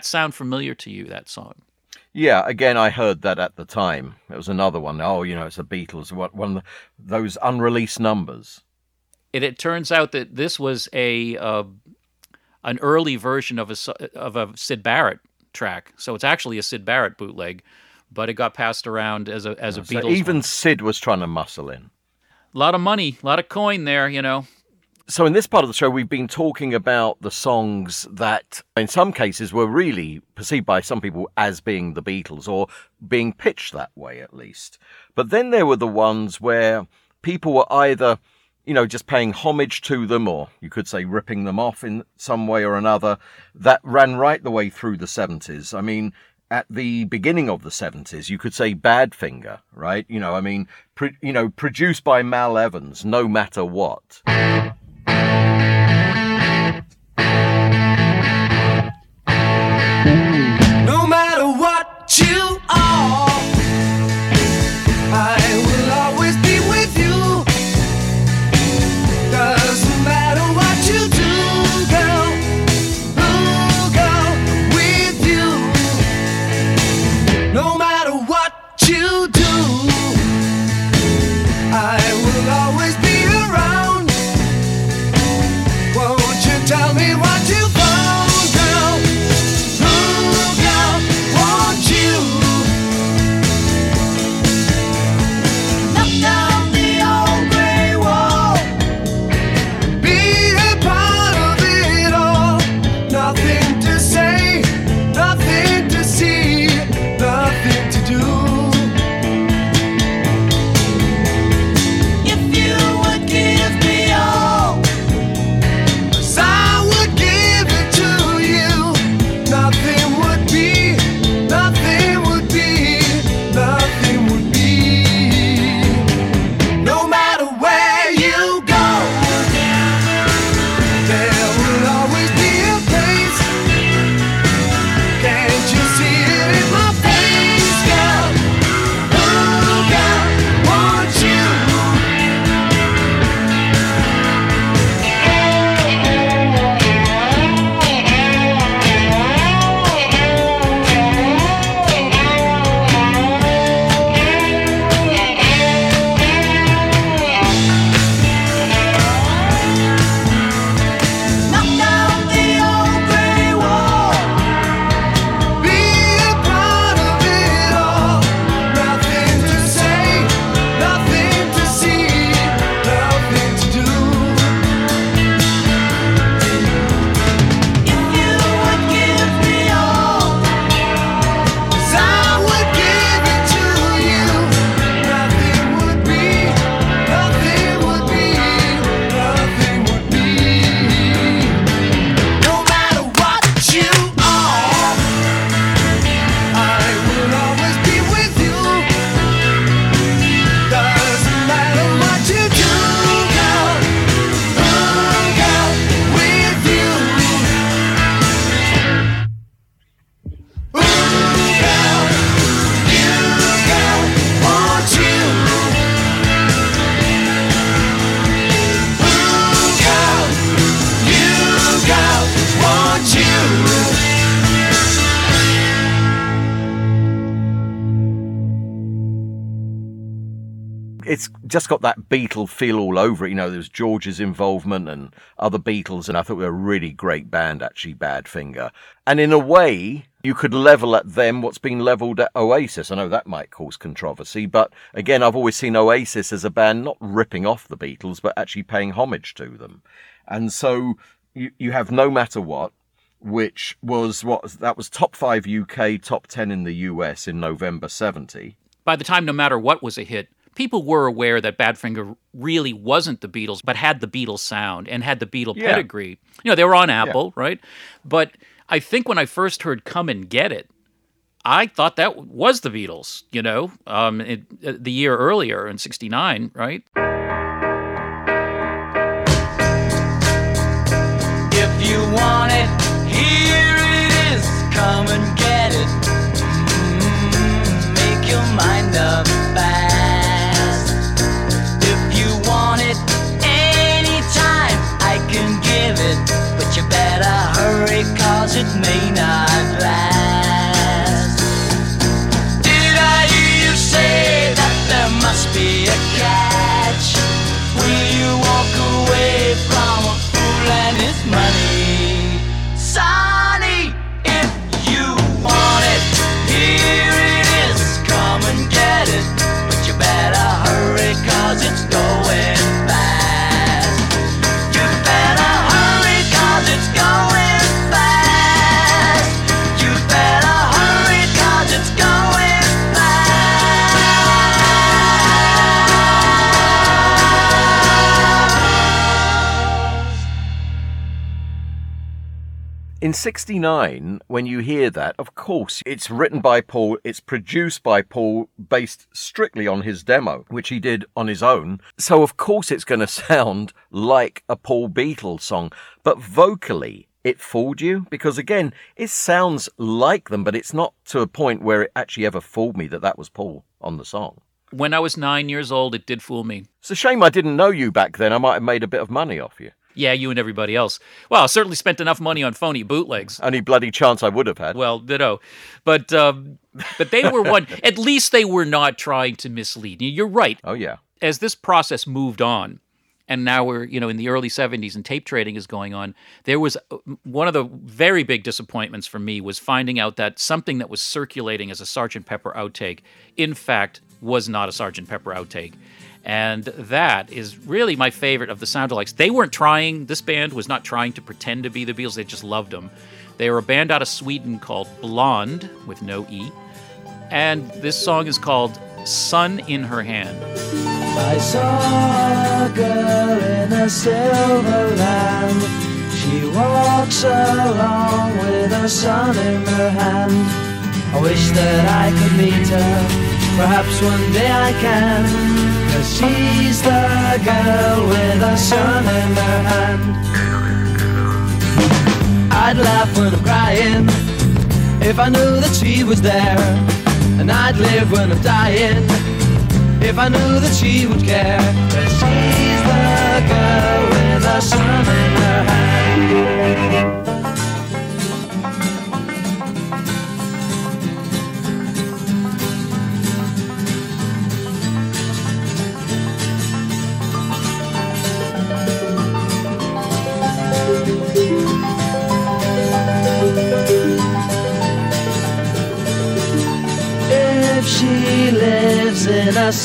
That sound familiar to you, that song? Yeah, again, I heard that at the time. It was another one. Oh, you know, it's the Beatles. What one of the, those unreleased numbers. It, it turns out that this was a uh, an early version of a of a Syd Barrett track, so it's actually a Syd Barrett bootleg, but it got passed around as a as a So Beatles. even one. Syd was trying to muscle in. a lot of money, a lot of coin there, you know. So, in this part of the show, we've been talking about the songs that, in some cases, were really perceived by some people as being the Beatles or being pitched that way, at least. But then there were the ones where people were either, you know, just paying homage to them or you could say ripping them off in some way or another that ran right the way through the 70s. I mean, at the beginning of the 70s, you could say Badfinger, right? You know, I mean, pro- you know, produced by Mal Evans, no matter what. It's just got that Beatle feel all over it. You know, there's George's involvement and other Beatles, and I thought we were a really great band, actually, Badfinger. And in a way, You could level at them what's been leveled at Oasis. I know that might cause controversy, but again, I've always seen Oasis as a band not ripping off the Beatles, but actually paying homage to them. And so you, you have No Matter What, which was what that was top five UK, top 10 in the US in November 70. By the time No Matter What was a hit, people were aware that Badfinger really wasn't the Beatles, but had the Beatles sound and had the Beatle Yeah. pedigree. You know, they were on Apple, right? But I think when I first heard Come and Get It, I thought that was the Beatles, you know, um, it, uh, the year earlier in 69, right? If you want it, here it is. Come and get it. Mm, make your mind up it may not In 69, when you hear that, of course, it's written by Paul, it's produced by Paul, based strictly on his demo, which he did on his own. So, of course, it's going to sound like a Paul Beatles song. But vocally, it fooled you because, again, it sounds like them, but it's not to a point where it actually ever fooled me that that was Paul on the song. When I was nine years old, it did fool me. It's a shame I didn't know you back then. I might have made a bit of money off you. Yeah, you and everybody else. Well, I certainly spent enough money on phony bootlegs. Only bloody chance I would have had. Well, ditto. But um, but they were one. At least they were not trying to mislead. You're right. Oh yeah. As this process moved on, and now we're you know in the early 70s and tape trading is going on. There was uh, one of the very big disappointments for me was finding out that something that was circulating as a Sergeant Pepper outtake, in fact, was not a Sergeant Pepper outtake. And that is really my favorite of the sound soundalikes. They weren't trying, this band was not trying to pretend to be the Beatles, they just loved them. They were a band out of Sweden called Blond, with no E. And this song is called Sun in Her Hand. I saw a girl in a silver land. She walks along with a sun in her hand. I wish that I could meet her. Perhaps one day I can. She's the girl with a sun in her hand. I'd laugh when I'm crying if I knew that she was there. And I'd live when I'm dying if I knew that she would care. She's the girl with a sun in her hand.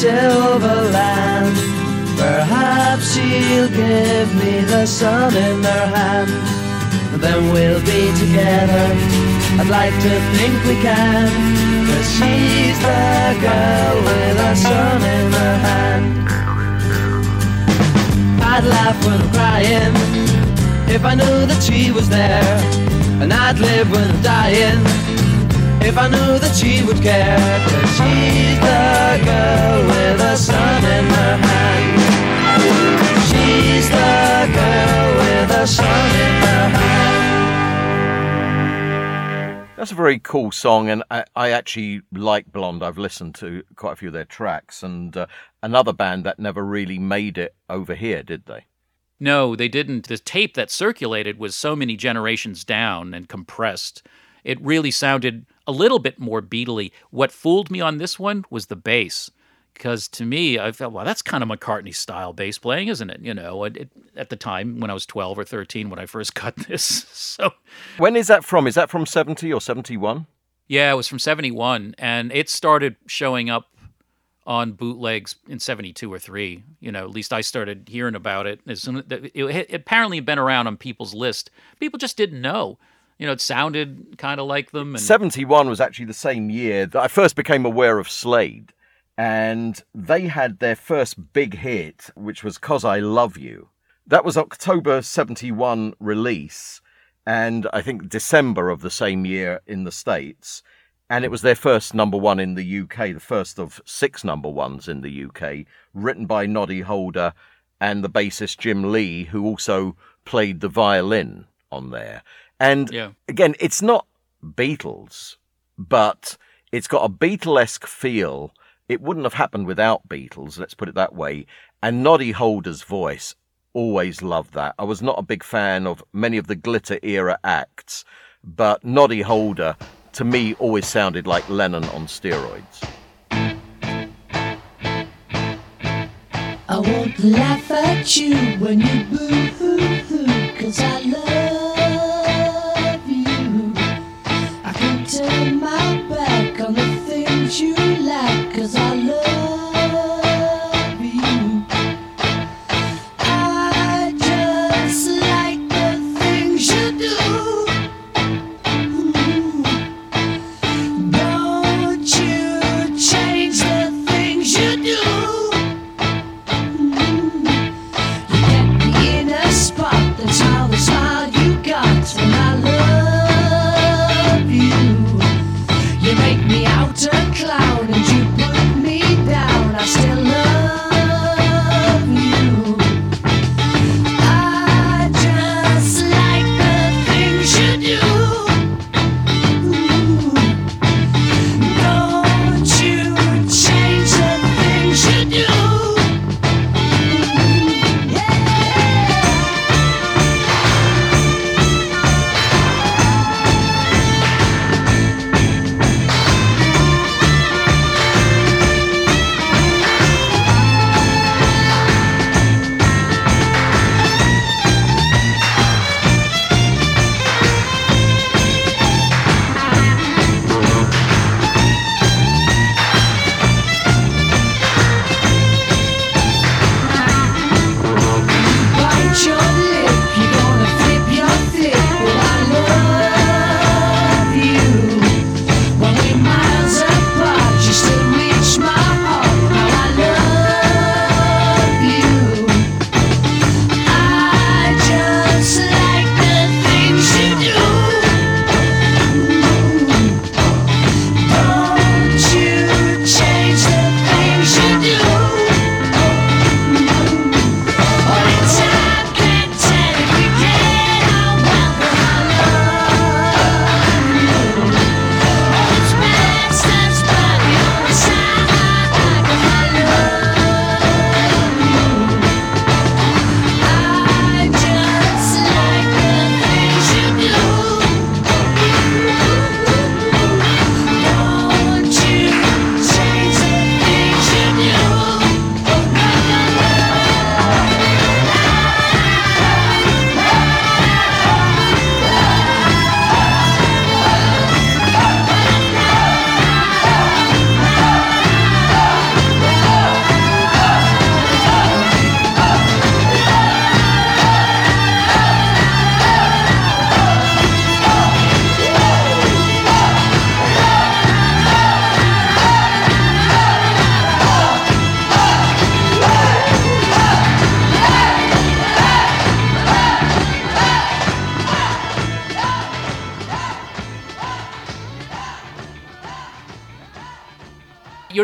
Silver land, perhaps she'll give me the sun in her hand. Then we'll be together. I'd like to think we can. Cause she's the girl with a sun in her hand. I'd laugh when I'm crying if I knew that she was there. And I'd live when I'm dying if I knew that she would care. Cause she's the girl with a sun in her hand. She's the girl with a sun in her hand. That's a very cool song, and I, I actually like Blond. I've listened to quite a few of their tracks, and uh, another band that never really made it over here, did they? No, they didn't. The tape that circulated was so many generations down and compressed. It really sounded a little bit more beatly. What fooled me on this one was the bass. because to me, I felt, well, that's kind of McCartney style bass playing, isn't it? You know, it, it- at the time when I was 12 or 13 when I first got this. So, When is that from? Is that from 70 or 71? yeah, it was from 71 and it started showing up on bootlegs in 72 or 3. You know, at least I started hearing about it as soon it, it, it apparently had been around on people's list. People just didn't know. You know, it sounded kind of like them and 71 was actually the same year that I first became aware of Slade. And they had their first big hit, which was Coz I Luv You. That was October 71 release, and I think December of the same year in the States. And it was their first number one in the UK, the first of six number ones in the UK, written by Noddy Holder and the bassist Jim Lea, who also played the violin on there. And Yeah. again, it's not Beatles, but it's got a Beatlesque feel. It wouldn't have happened without Beatles, let's put it that way. And Noddy Holder's voice, always loved that. I was not a big fan of many of the glitter era acts, but Noddy Holder, to me, always sounded like Lennon on steroids. I won't laugh at you when you boo-hoo-hoo, cause I love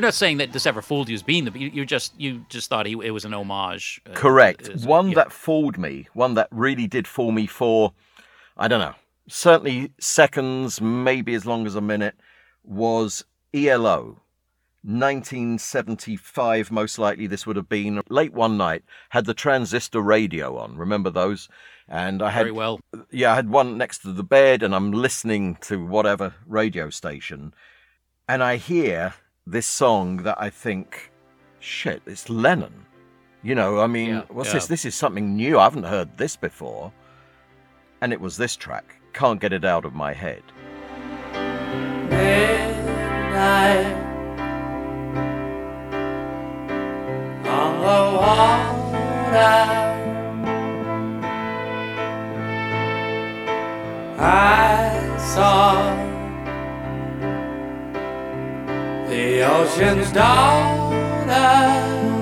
not saying that this ever fooled you as being the you, you just you just thought he, it was an homage. uh, Correct. one yeah. that fooled me, one that really did fool me for, I don't know, certainly seconds, maybe as long as a minute, was ELO. 1975, most likely this would have been late one night, had the transistor radio on. Remember those? And I had Very well. yeah, I had one next to the bed, and I'm listening to whatever radio station, and I hear this song that I think shit, it's Lennon. You know, I mean, Yeah, what's yeah. this? This is something new. I haven't heard this before. And it was this track. Can't get it out of my head. midnight on the water. I saw the ocean's daughter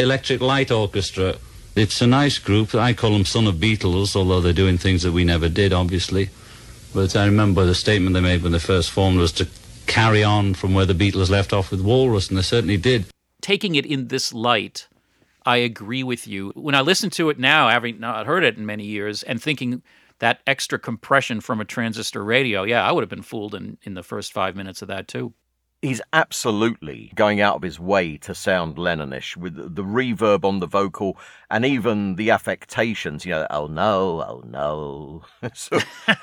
Electric Light Orchestra. It's a nice group. I call them Son of Beatles, although they're doing things that we never did, obviously. But I remember the statement they made when they first formed was to carry on from where the Beatles left off with Walrus, and they certainly did. taking it in this light, I agree with you. When I listen to it now, having not heard it in many years, and thinking that extra compression from a transistor radio, yeah, I would have been fooled in, in the first five minutes of that too. He's absolutely going out of his way to sound Lennonish with the- reverb on the vocal and even the affectations. You know, oh no, oh no. So-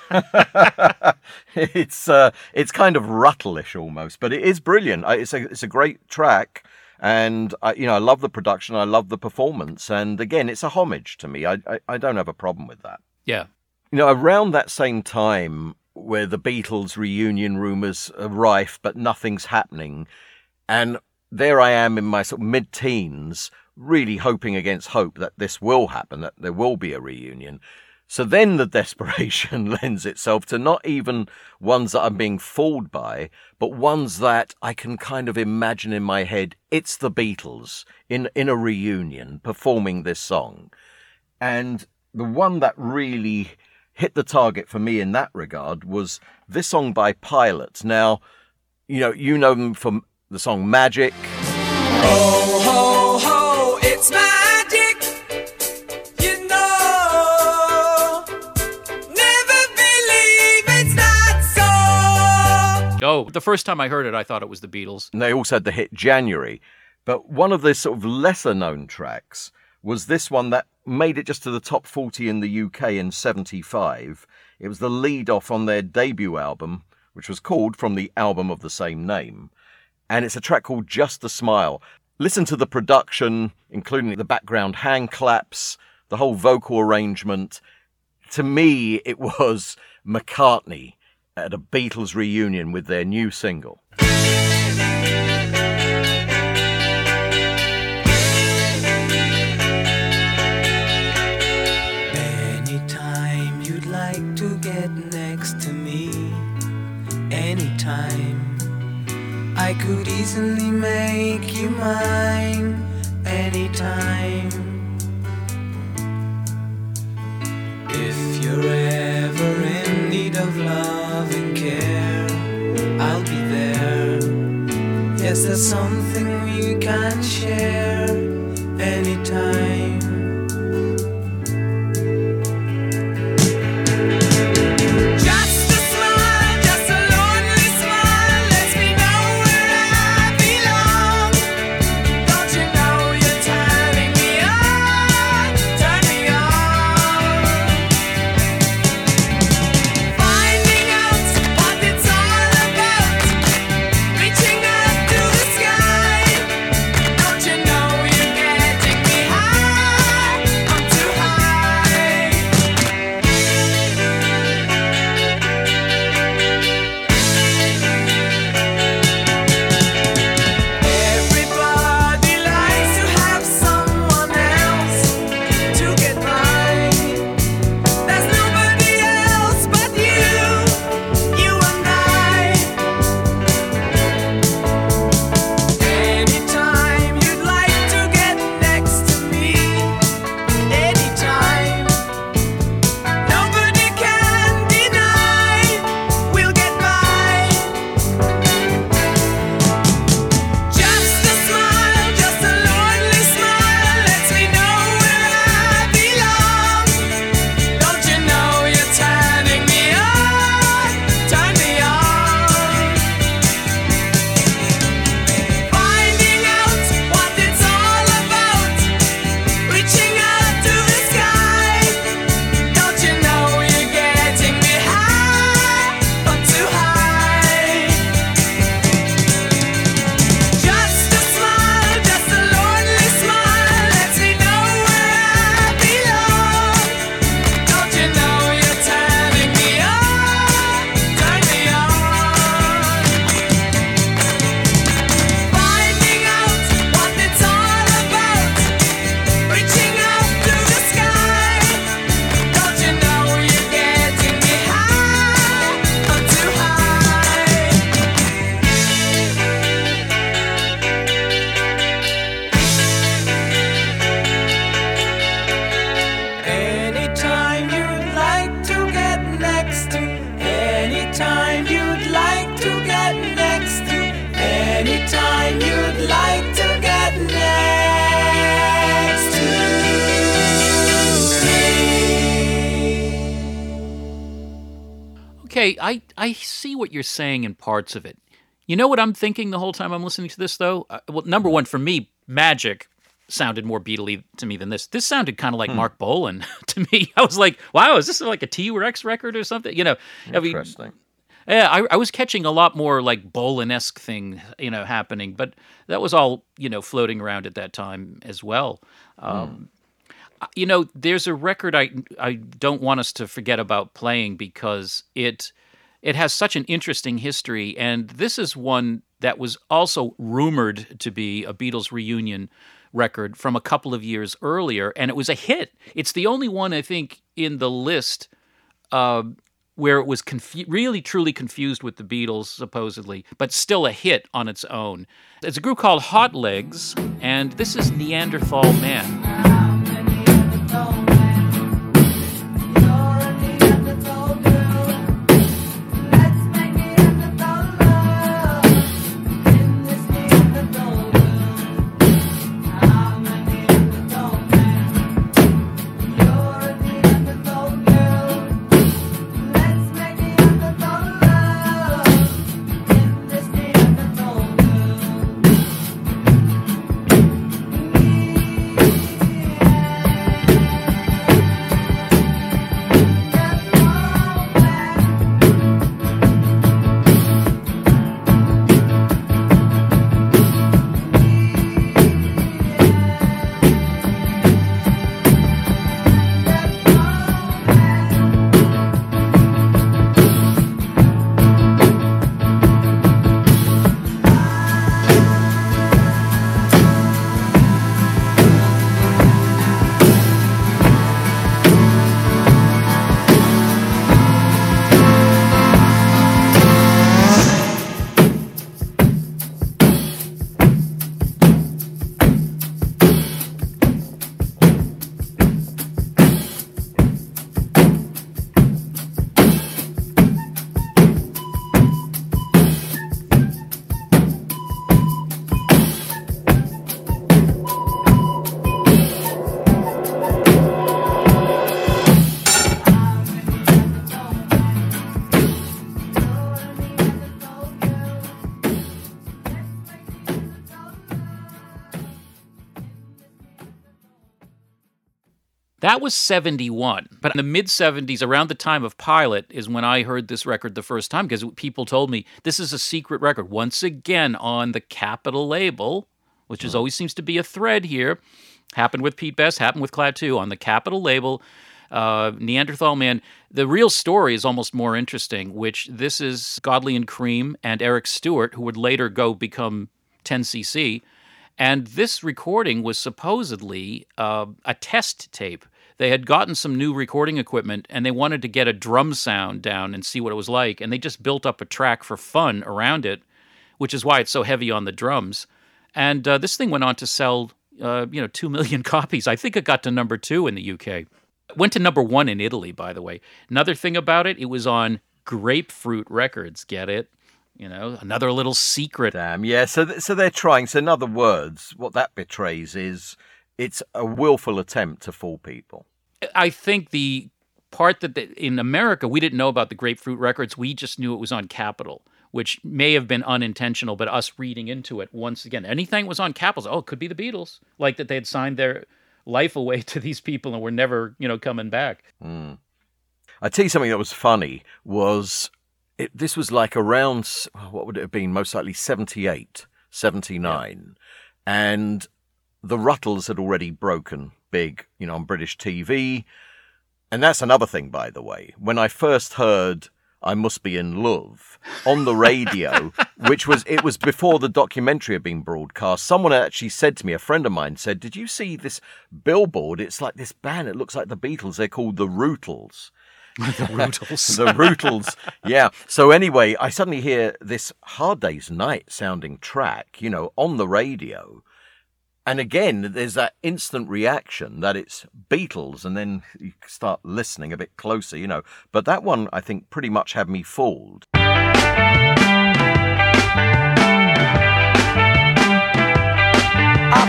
it's uh, it's kind of ruttleish almost, but it is brilliant. It's a it's a great track. And I, you know, I love the production. I love the performance. And again, it's a homage to me. I, I, I don't have a problem with that. Yeah. You know, around that same time where the Beatles reunion rumours are rife, but nothing's happening, and there I am in my sort of mid teens, really hoping against hope that this will happen, that there will be a reunion. So then the desperation lends itself to not even ones that I'm being fooled by, but ones that I can kind of imagine in my head. It's the Beatles in, in a reunion performing this song. And the one that really hit the target for me in that regard was this song by Pilot. Now, you know, you know them from the song Magic. Ho, ho, ho, it's magic. You know, never believe it's not so. Oh, the first time I heard it, I thought it was the Beatles. And they also had the hit January. But one of the sort of lesser known tracks was this one that made it just to the top 40 in the UK in 75. It was the lead off on their debut album, which was called from the album of the same name. And it's a track called Just a Smile. Listen to the production, including the background hand claps, the whole vocal arrangement. To me, it was McCartney at a Beatles reunion with their new single. Easily make you mine, anytime. If you're ever in need of love and care, I'll be there. Yes, there's something we can share what you're saying in parts of it. You know what I'm thinking the whole time I'm listening to this, though? Uh, well, number one, for me, Magic sounded more Beatley to me than this. This sounded kind of like Hmm. Marc Bolan to me. I was like, wow, is this like a T Rex record or something? You know, I mean, Interesting. yeah, I, I was catching a lot more like Bolan esque thing, you know, happening, but that was all, you know, floating around at that time as well. Um, You know, there's a record I I don't want us to forget about playing because it it has such an interesting history, and this is one that was also rumored to be a Beatles reunion record from a couple of years earlier, and it was a hit. It's the only one I think in the list uh, where it was confu- really truly confused with the Beatles, supposedly, but still a hit on its own. It's a group called Hotlegs, and this is Neanderthal Man. That was 71. But in the mid 70s, around the time of Pilot, is when I heard this record the first time because people told me this is a secret record. Once again, on the Capitol label, which is always seems to be a thread here. Happened with Pete Best, happened with Klaatu on the Capitol label. Uh, Neanderthal Man. The real story is almost more interesting, which this is Godley and Creme and Eric Stewart, who would later go become 10cc. And this recording was supposedly uh, a test tape. They had gotten some new recording equipment and they wanted to get a drum sound down and see what it was like. And they just built up a track for fun around it, which is why it's so heavy on the drums. And uh, this thing went on to sell, uh, you know, 2 million copies. I think it got to number two in the UK. It went to number one in Italy, by the way. Another thing about it, it was on Grapefruit Records. Get it? You know, another little secret. Damn, yeah. So, th- so they're trying. So, in other words, what that betrays is it's a willful attempt to fool people. I think the part that the, in America we didn't know about the Grapefruit Records, we just knew it was on Capitol, which may have been unintentional, but us reading into it once again, anything was on Capitol. Oh, it could be the Beatles, like that they had signed their life away to these people and were never, you know, coming back. Mm. I tell you something that was funny was it, this was like around what would it have been? Most likely 78, 79, and the Rutles had already broken big, you know, on British TV. And that's another thing, by the way. When I first heard I Must Be in Love on the radio, which was, it was before the documentary had been broadcast, someone actually said to me, a friend of mine said, Did you see this billboard? It's like this band, it looks like the Beatles. They're called the Rootles. the Rootles. the Rootles. Yeah. So anyway, I suddenly hear this Hard Day's Night sounding track, you know, on the radio. And again, there's that instant reaction that it's Beatles, and then you start listening a bit closer, you know. But that one, I think, pretty much had me fooled. I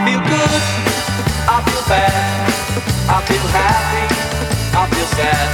feel good, I feel bad, I feel happy, I feel sad.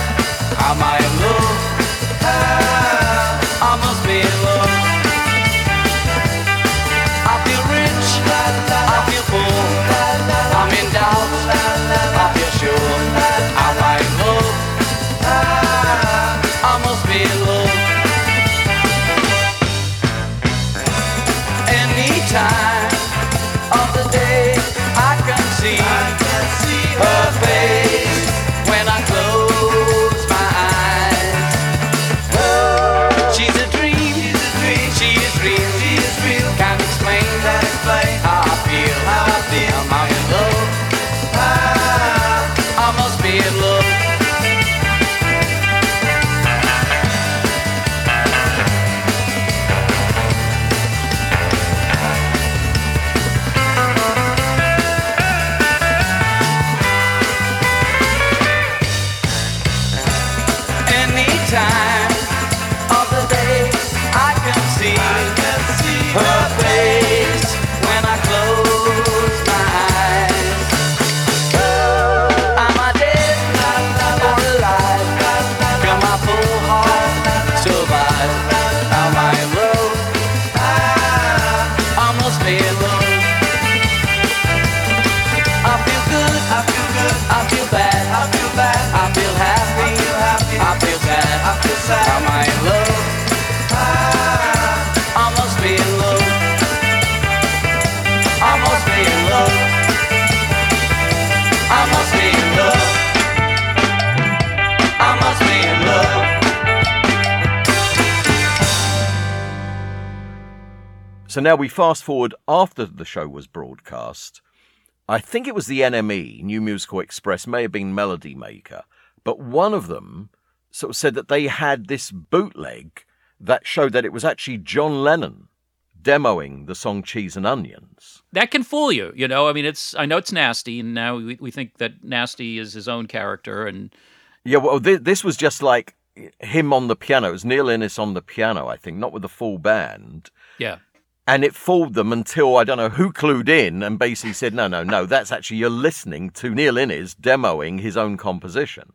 So now we fast forward after the show was broadcast. I think it was the NME, New Musical Express, may have been Melody Maker, but one of them sort of said that they had this bootleg that showed that it was actually John Lennon demoing the song Cheese and Onions. That can fool you, you know. I mean, it's I know it's nasty, and now we, we think that nasty is his own character, and Yeah, well, thi- this was just like him on the piano. It was Neil Innes on the piano, I think, not with the full band. yeah, And it fooled them until I don't know who clued in and basically said, no, no, no, that's actually you're listening to Neil Innes demoing his own composition.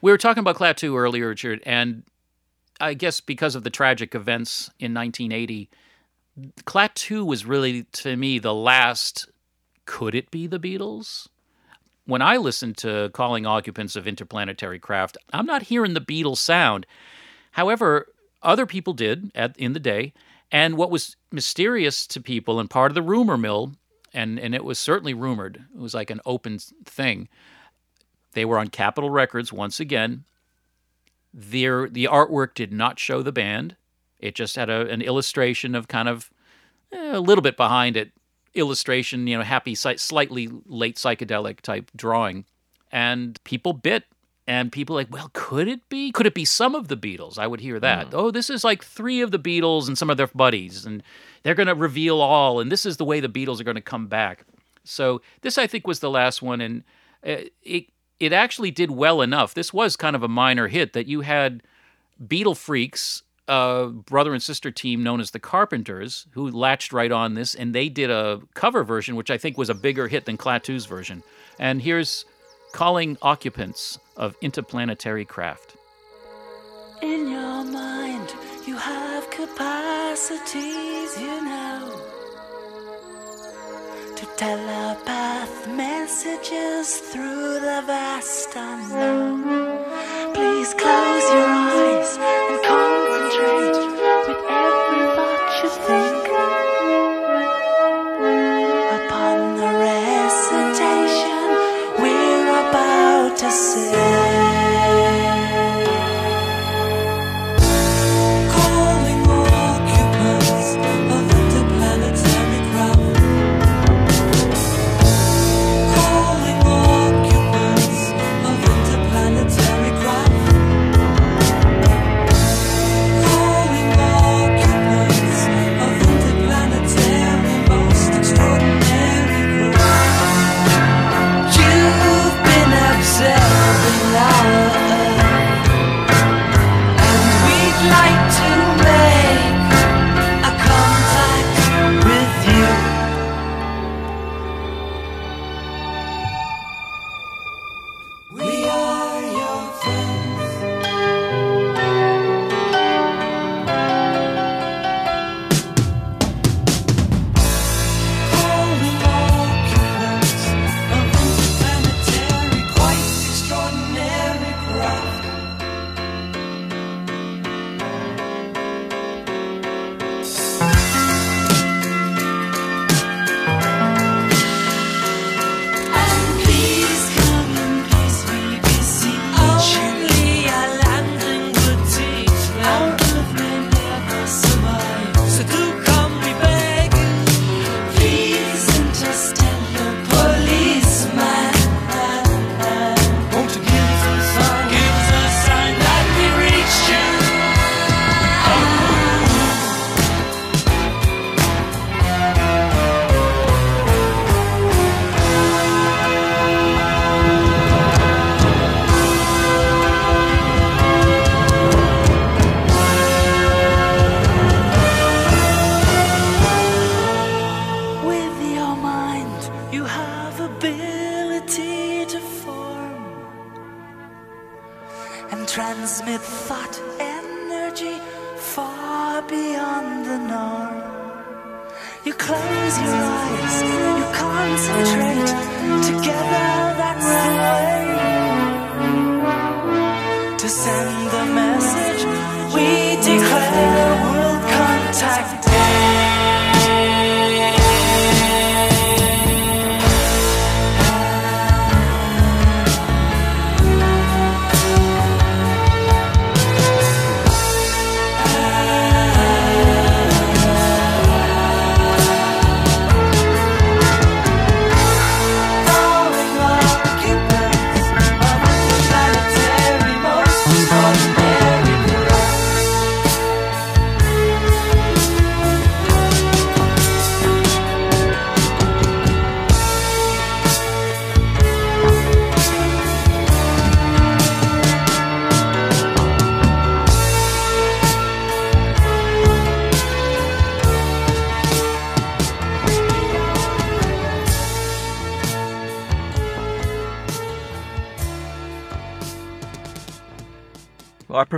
We were talking about Klaatu earlier, Richard, and I guess because of the tragic events in 1980, Klaatu was really to me the last. Could it be the Beatles? When I listen to Calling Occupants of Interplanetary Craft, I'm not hearing the Beatles sound. However, other people did at, in the day. And what was mysterious to people and part of the rumor mill, and, and it was certainly rumored, it was like an open thing. They were on Capitol Records once again. Their, the artwork did not show the band, it just had a, an illustration of kind of eh, a little bit behind it illustration, you know, happy, slightly late psychedelic type drawing. And people bit and people like, well, could it be? Could it be some of the Beatles? I would hear that. Oh, this is like three of the Beatles and some of their buddies, and they're going to reveal all, and this is the way the Beatles are going to come back. So this, I think, was the last one, and uh, it it actually did well enough. This was kind of a minor hit that you had Beatle freaks, a brother and sister team known as the Carpenters, who latched right on this, and they did a cover version, which I think was a bigger hit than Klaatu's version. And here's calling occupants of interplanetary craft. In your mind, you have capacities, you know, to telepath messages through the vast unknown. Please close your eyes and concentrate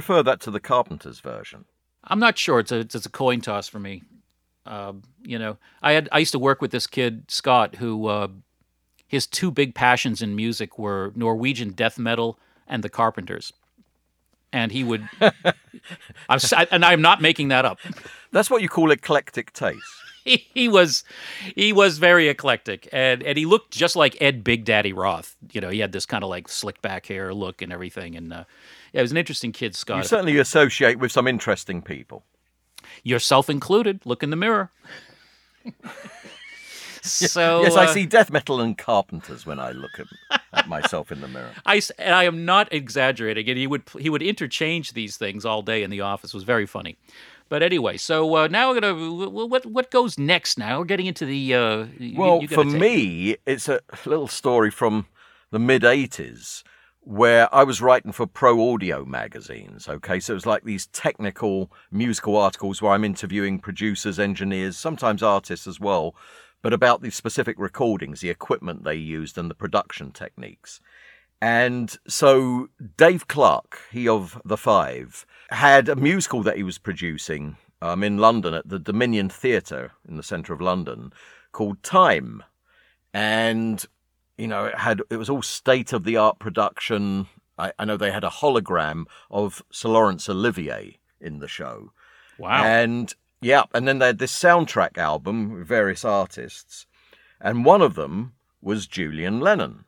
prefer that to the Carpenters version. I'm not sure. It's a it's a coin toss for me. Um, you know, I had I used to work with this kid Scott who uh, his two big passions in music were Norwegian death metal and the Carpenters, and he would. I'm and I'm not making that up. That's what you call eclectic taste. He, he was he was very eclectic and and he looked just like Ed Big Daddy Roth. You know, he had this kind of like slick back hair look and everything. And uh, yeah, it was an interesting kid, Scott. You certainly associate with some interesting people. yourself included. Look in the mirror. so yes, I uh, see death metal and Carpenters when I look at, at myself in the mirror. I, and I am not exaggerating. And he would he would interchange these things all day in the office. It was very funny. But anyway, so uh, now we're gonna what what goes next? Now we're getting into the. Uh, Well, for me, it's a little story from the mid 80s where I was writing for Pro Audio magazines. Okay, so it was like these technical musical articles where I'm interviewing producers, engineers, sometimes artists as well, but about the specific recordings, the equipment they used, and the production techniques. And so Dave Clark, he of the Five, had a musical that he was producing um, in London at the Dominion Theatre in the centre of London called Time. And, you know, it had it was all state of the art production. I, I know they had a hologram of Sir Laurence Olivier in the show. Wow. And yeah, and then they had this soundtrack album with various artists. And one of them was Julian Lennon.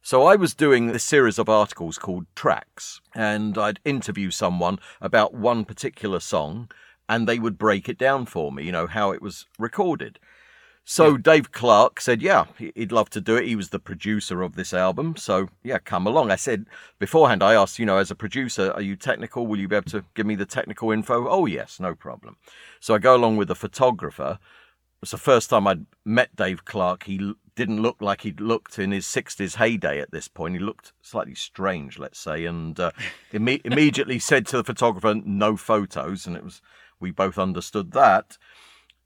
So I was doing this series of articles called Tracks, and I'd interview someone about one particular song, and they would break it down for me, you know, how it was recorded. So Dave Clark said, yeah, he- he'd love to do it. He was the producer of this album. So, yeah, come along. I said beforehand, I asked, you know, as a producer, are you technical? Will you be able to give me the technical info? Oh, yes, no problem. So I go along with the photographer. It was the first time I'd met Dave Clark. He didn't look like he'd looked in his 60s heyday at this point. He looked slightly strange, let's say, and uh, imme- immediately said to the photographer, no photos. And it was, we both understood that.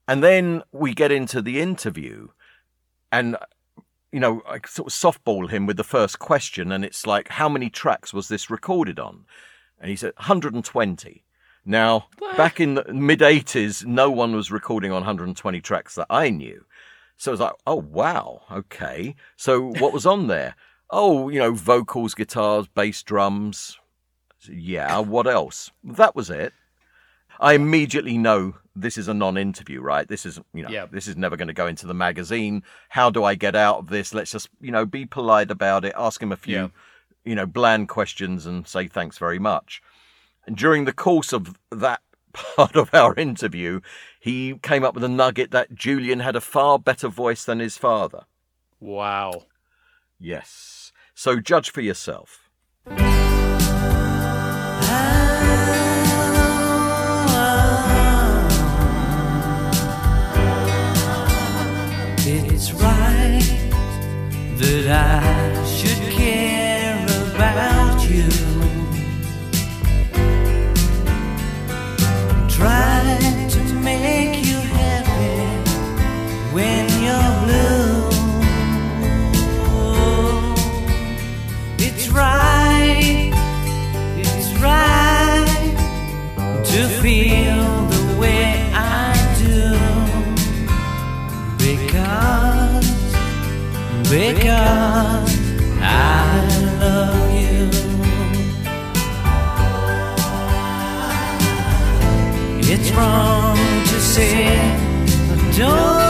And then we get into the interview, and you know, I sort of softball him with the first question, and it's like, how many tracks was this recorded on? And he said, 120. Now, back in the mid 80s, no one was recording on 120 tracks that I knew. So I was like, oh, wow, okay. So what was on there? Oh, you know, vocals, guitars, bass, drums. Yeah, what else? That was it. I immediately know this is a non-interview, right? This is, you know, Yeah. this is never going to go into the magazine. How do I get out of this? Let's just, you know, be polite about it. Ask him a few, Yeah. you know, bland questions and say thanks very much. And during the course of that part of our interview, he came up with a nugget that Julian had a far better voice than his father. Wow. Yes. So judge for yourself. That It's wrong to say, don't.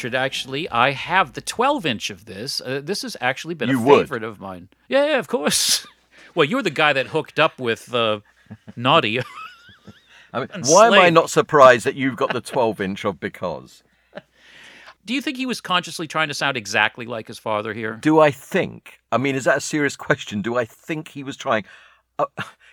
Richard, actually, I have the 12 inch of this. Uh, this has actually been You a would? favorite of mine. Yeah, yeah, of course. well, you're the guy that hooked up with uh, Naughty. I mean, why am I not surprised that you've got the 12 inch of because? Do you think he was consciously trying to sound exactly like his father here? Do I think? I mean, is that a serious question? Do I think he was trying? Uh,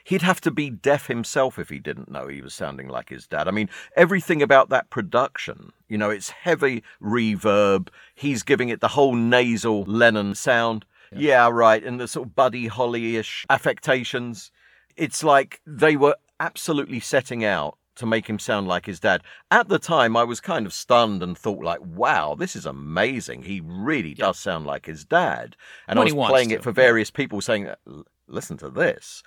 he'd have to be deaf himself if he didn't know he was sounding like his dad. I mean, everything about that production, you know, it's heavy reverb. He's giving it the whole nasal Lennon sound. Yeah, right. And the sort of Buddy Holly ish affectations. It's like they were absolutely setting out to make him sound like his dad. At the time, I was kind of stunned and thought, like, wow, this is amazing. He really does sound like his dad. And When I was playing to, it for yeah. various people saying, listen to this.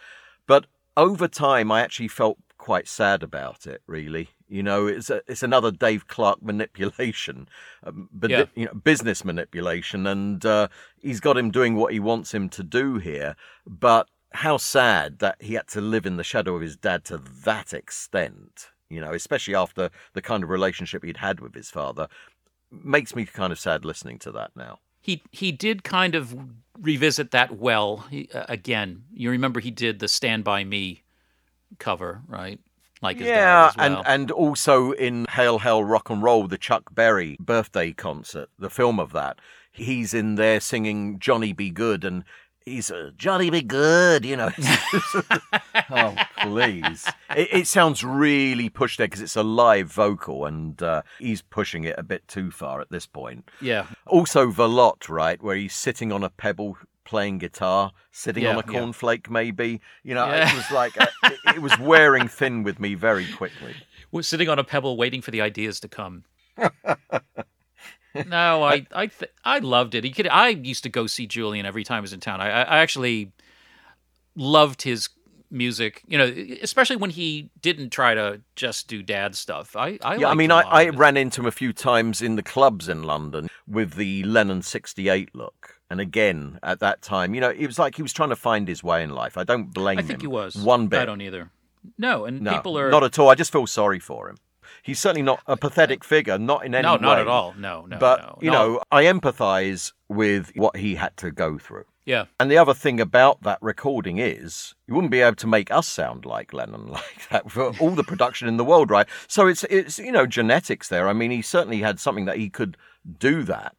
But over time, I actually felt quite sad about it, really. You know, it's, a, it's another Dave Clark manipulation, um, but Yeah. you know, business manipulation, and uh, he's got him doing what he wants him to do here. But how sad that he had to live in the shadow of his dad to that extent, you know, especially after the kind of relationship he'd had with his father, makes me kind of sad listening to that now. He he did kind of revisit that well he, uh, again. You remember he did the "Stand by Me" cover, right? Like his yeah, well. and and also in Hail Hell Rock and Roll, the Chuck Berry birthday concert, the film of that, he's in there singing Johnny B. Goode, and he's a Johnny be good, you know. oh, please. It, it sounds really pushed there because it's a live vocal and uh, he's pushing it a bit too far at this point. Yeah. Also, Valotte, right, where he's sitting on a pebble playing guitar, sitting on Yeah, a yeah. cornflake, maybe. You know, Yeah. it was like, uh, it, it was wearing thin with me very quickly. We're sitting on a pebble waiting for the ideas to come. no, I I th- I loved it. He could. I used to go see Julian every time he was in town. I I actually loved his music. You know, especially when he didn't try to just do dad stuff. I I yeah, I mean, him I. I ran into him a few times in the clubs in London with the Lennon 68 look. And again, at that time, you know, it was like he was trying to find his way in life. I don't blame him. I him. think he was One bit. I don't either. No, and No, people are not at all. I just feel sorry for him. He's certainly not a pathetic figure, not in any No, way. not at all. No, no, But no, you no. know, I empathise with what he had to go through. Yeah. And the other thing about that recording is you wouldn't be able to make us sound like Lennon like that for all the production in the world, right? So it's it's you know genetics there. I mean, he certainly had something that he could do that,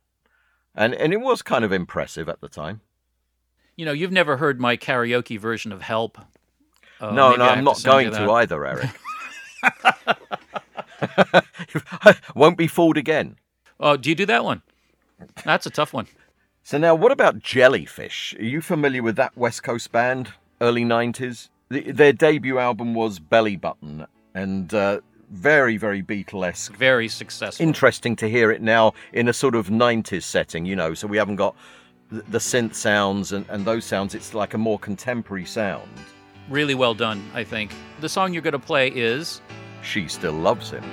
and and it was kind of impressive at the time. You know, you've never heard my karaoke version of "Help." Uh, no, no, I'm not going to either, Eric. Won't be fooled again. Oh, do you do that one? That's a tough one. So now, what about Jellyfish? Are you familiar with that West Coast band, early '90s? The, their debut album was Belly Button, and uh, very, very Beatlesque. Very successful. Interesting to hear it now in a sort of '90s setting, you know. So we haven't got the, the synth sounds and, and those sounds. It's like a more contemporary sound. Really well done, I think. The song you're going to play is She still loves him.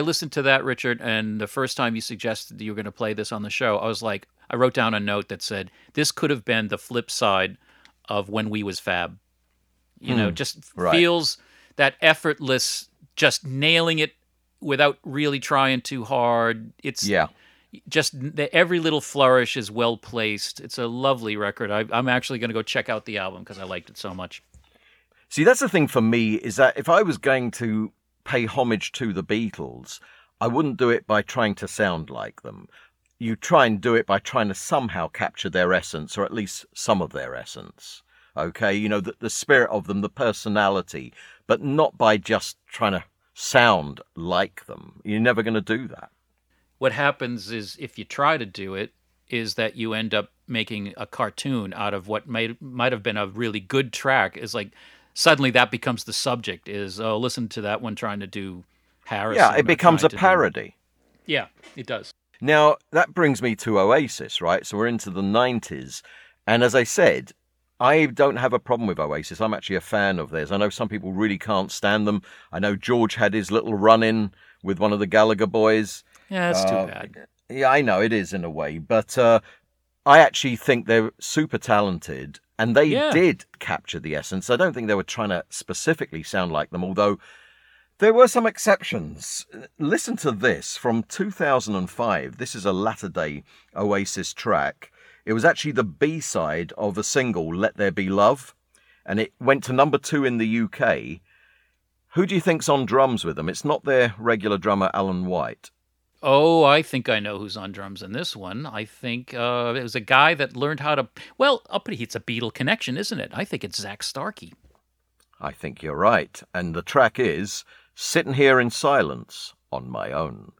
I listened to that, Richard, and the first time you suggested that you were going to play this on the show, I was like, I wrote down a note that said, this could have been the flip side of when we was fab. You know, Hmm, just right. feels that effortless, just nailing it without really trying too hard. It's Yeah. just the, every little flourish is well placed. It's a lovely record. I, I'm actually going to go check out the album because I liked it so much. See, that's the thing for me is that if I was going to pay homage to the Beatles, I wouldn't do it by trying to sound like them. You try and do it by trying to somehow capture their essence, or at least some of their essence. Okay, you know, the, the spirit of them, the personality, but not by just trying to sound like them. You're never going to do that. What happens is if you try to do it, is that you end up making a cartoon out of what might might have been a really good track. Is like suddenly that becomes the subject. Is oh, listen to that one trying to do Harrison. yeah, it becomes a to do- parody. Yeah, it does. Now, that brings me to Oasis, right? So we're into the 90s. And as I said, I don't have a problem with Oasis. I'm actually a fan of theirs. I know some people really can't stand them. I know George had his little run in with one of the Gallagher boys. Yeah, that's Uh, too bad. Yeah, I know it is in a way. But uh, I actually think they're super talented. And they Yeah. did capture the essence. I don't think they were trying to specifically sound like them, although there were some exceptions. Listen to this from 2005. This is a latter day Oasis track. It was actually the B side of a single, Let There Be Love, and it went to number two in the UK. Who do you think's on drums with them? It's not their regular drummer, Alan White. Oh, I think I know who's on drums in this one. I think uh, it was a guy that learned how to. Well, I'll it. It's a Beatle connection, isn't it? I think it's Zak Starkey. I think you're right. And the track is Sitting Here in Silence on My Own.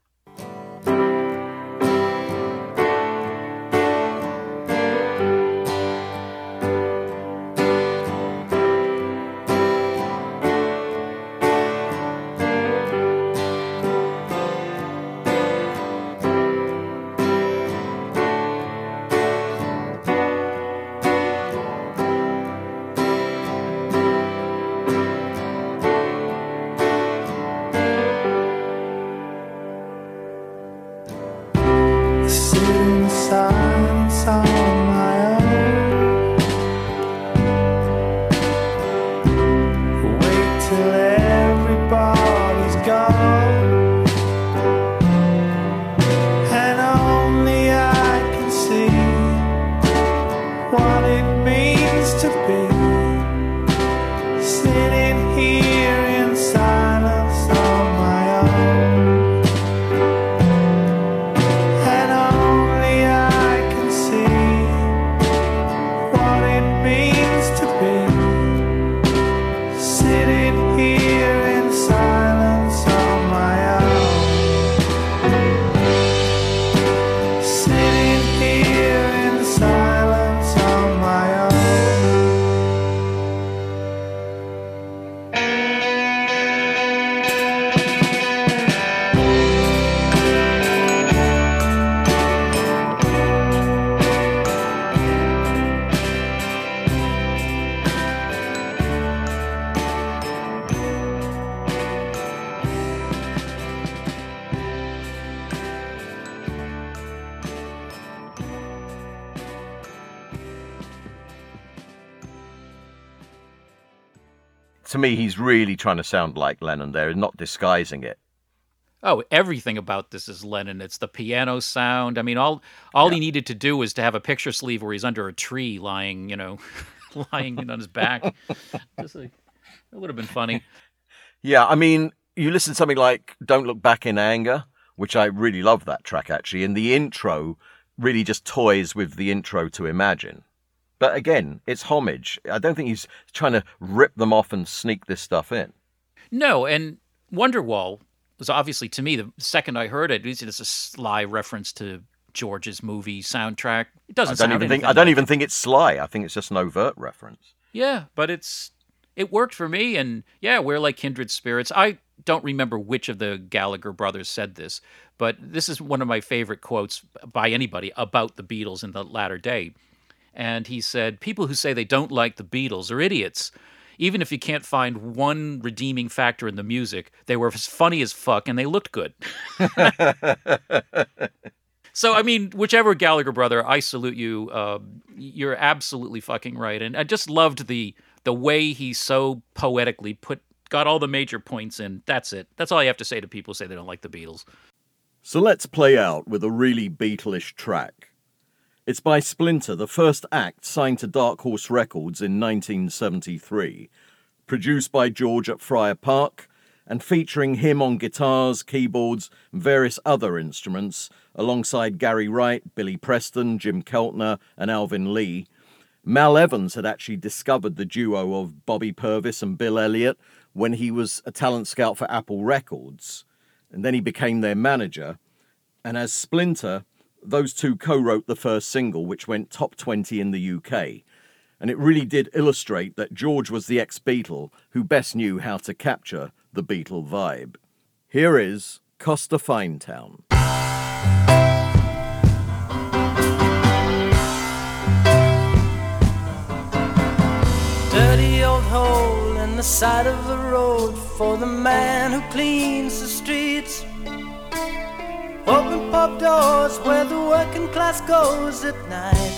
Really trying to sound like Lennon there, and not disguising it. Oh, everything about this is Lennon. It's the piano sound. I mean, all all he needed to do was to have a picture sleeve where he's under a tree, lying, you know, lying on his back. Just like, it would have been funny. Yeah, I mean, you listen to something like Don't Look Back in Anger, which I really love that track actually, and the intro really just toys with the intro to Imagine. But again, it's homage. I don't think he's trying to rip them off and sneak this stuff in. No, and Wonderwall was obviously to me the second I heard it, it's a sly reference to George's movie soundtrack. It doesn't I don't sound even think I don't like even think it's sly. I think it's just an overt reference. Yeah, but it's it worked for me, and yeah, we're like kindred spirits. I don't remember which of the Gallagher brothers said this, but this is one of my favorite quotes by anybody about the Beatles in the latter day. And he said, "People who say they don't like the Beatles are idiots. even if you can't find one redeeming factor in the music, they were as funny as fuck and they looked good. so, I mean, whichever Gallagher brother, I salute you. Uh, you're absolutely fucking right, and I just loved the the way he so poetically put got all the major points in. That's it. That's all you have to say to people who say they don't like the Beatles. So let's play out with a really Beatlish track. It's by Splinter, the first act signed to Dark Horse Records in 1973, produced by George at Friar Park, and featuring him on guitars, keyboards, and various other instruments, alongside Gary Wright, Billy Preston, Jim Keltner, and Alvin Lee. Mal Evans had actually discovered the duo of Bobby Purvis and Bill Elliott when he was a talent scout for Apple Records, and then he became their manager. And as Splinter, those two co wrote the first single, which went top 20 in the UK. And it really did illustrate that George was the ex Beatle who best knew how to capture the Beatle vibe. Here is Costafine Town. Dirty old hole in the side of the road for the man who cleans the streets. Open pub doors where the working class goes at night.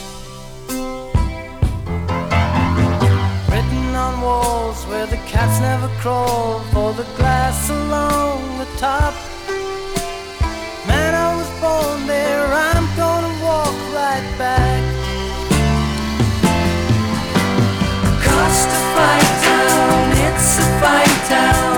Written on walls where the cats never crawl for the glass along the top. Man, I was born there, I'm gonna walk right back. Costa Fine Town, it's a fine town.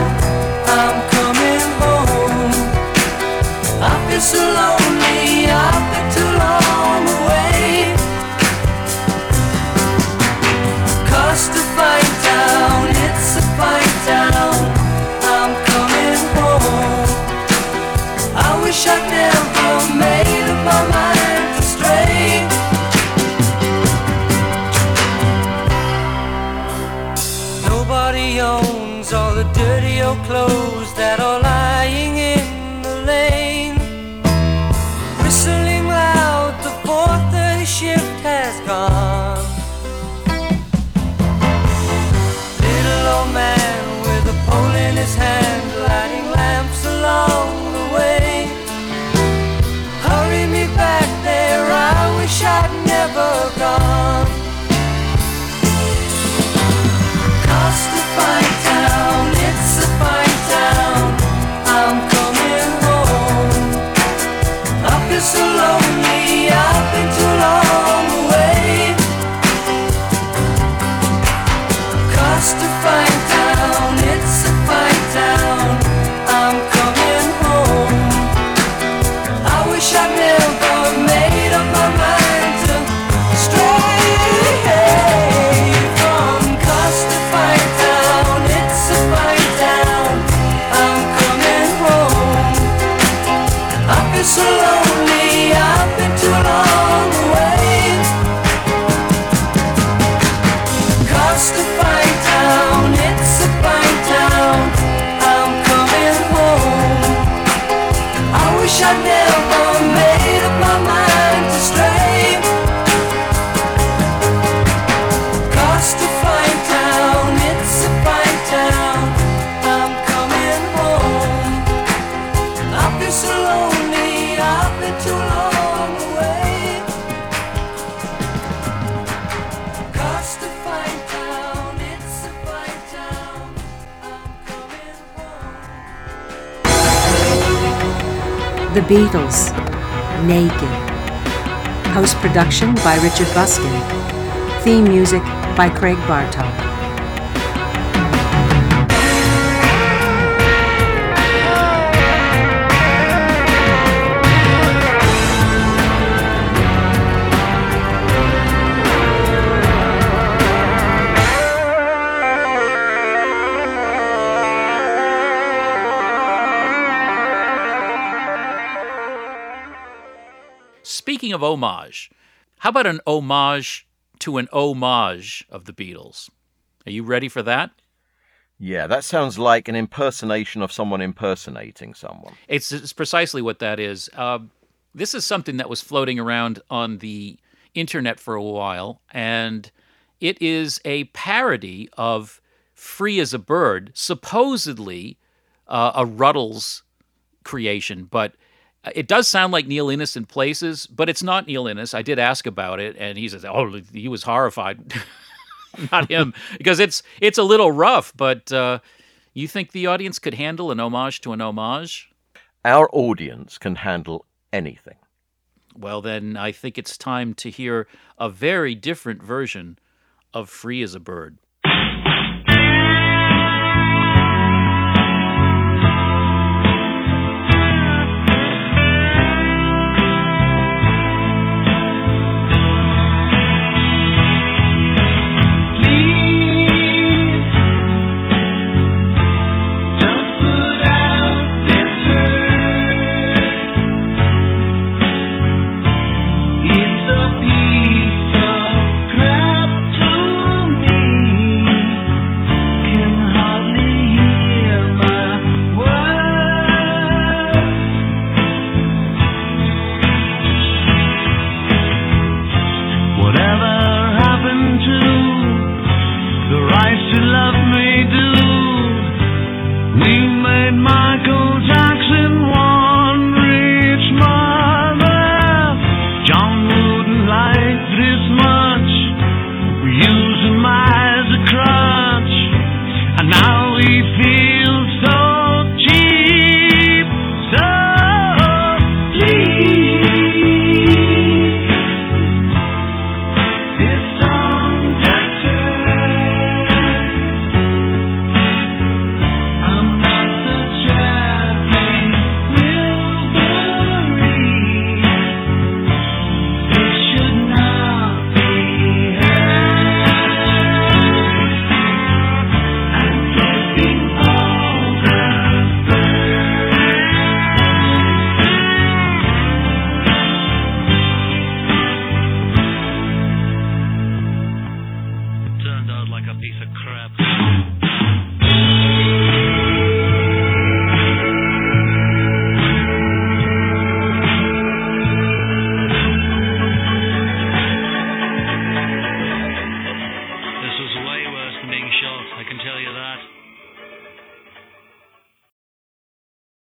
The Beatles, Naked. Post production by Richard Buskin. Theme music by Craig Bartok. Of homage, how about an homage to an homage of the Beatles? Are you ready for that? Yeah, that sounds like an impersonation of someone impersonating someone. It's, it's precisely what that is. Uh, this is something that was floating around on the internet for a while, and it is a parody of Free as a Bird, supposedly uh, a Rutles creation, but it does sound like Neil Innes in places, but it's not Neil Innes. I did ask about it, and he says, "Oh, he was horrified." not him, because it's it's a little rough. But uh, you think the audience could handle an homage to an homage? Our audience can handle anything. Well, then I think it's time to hear a very different version of Free as a Bird.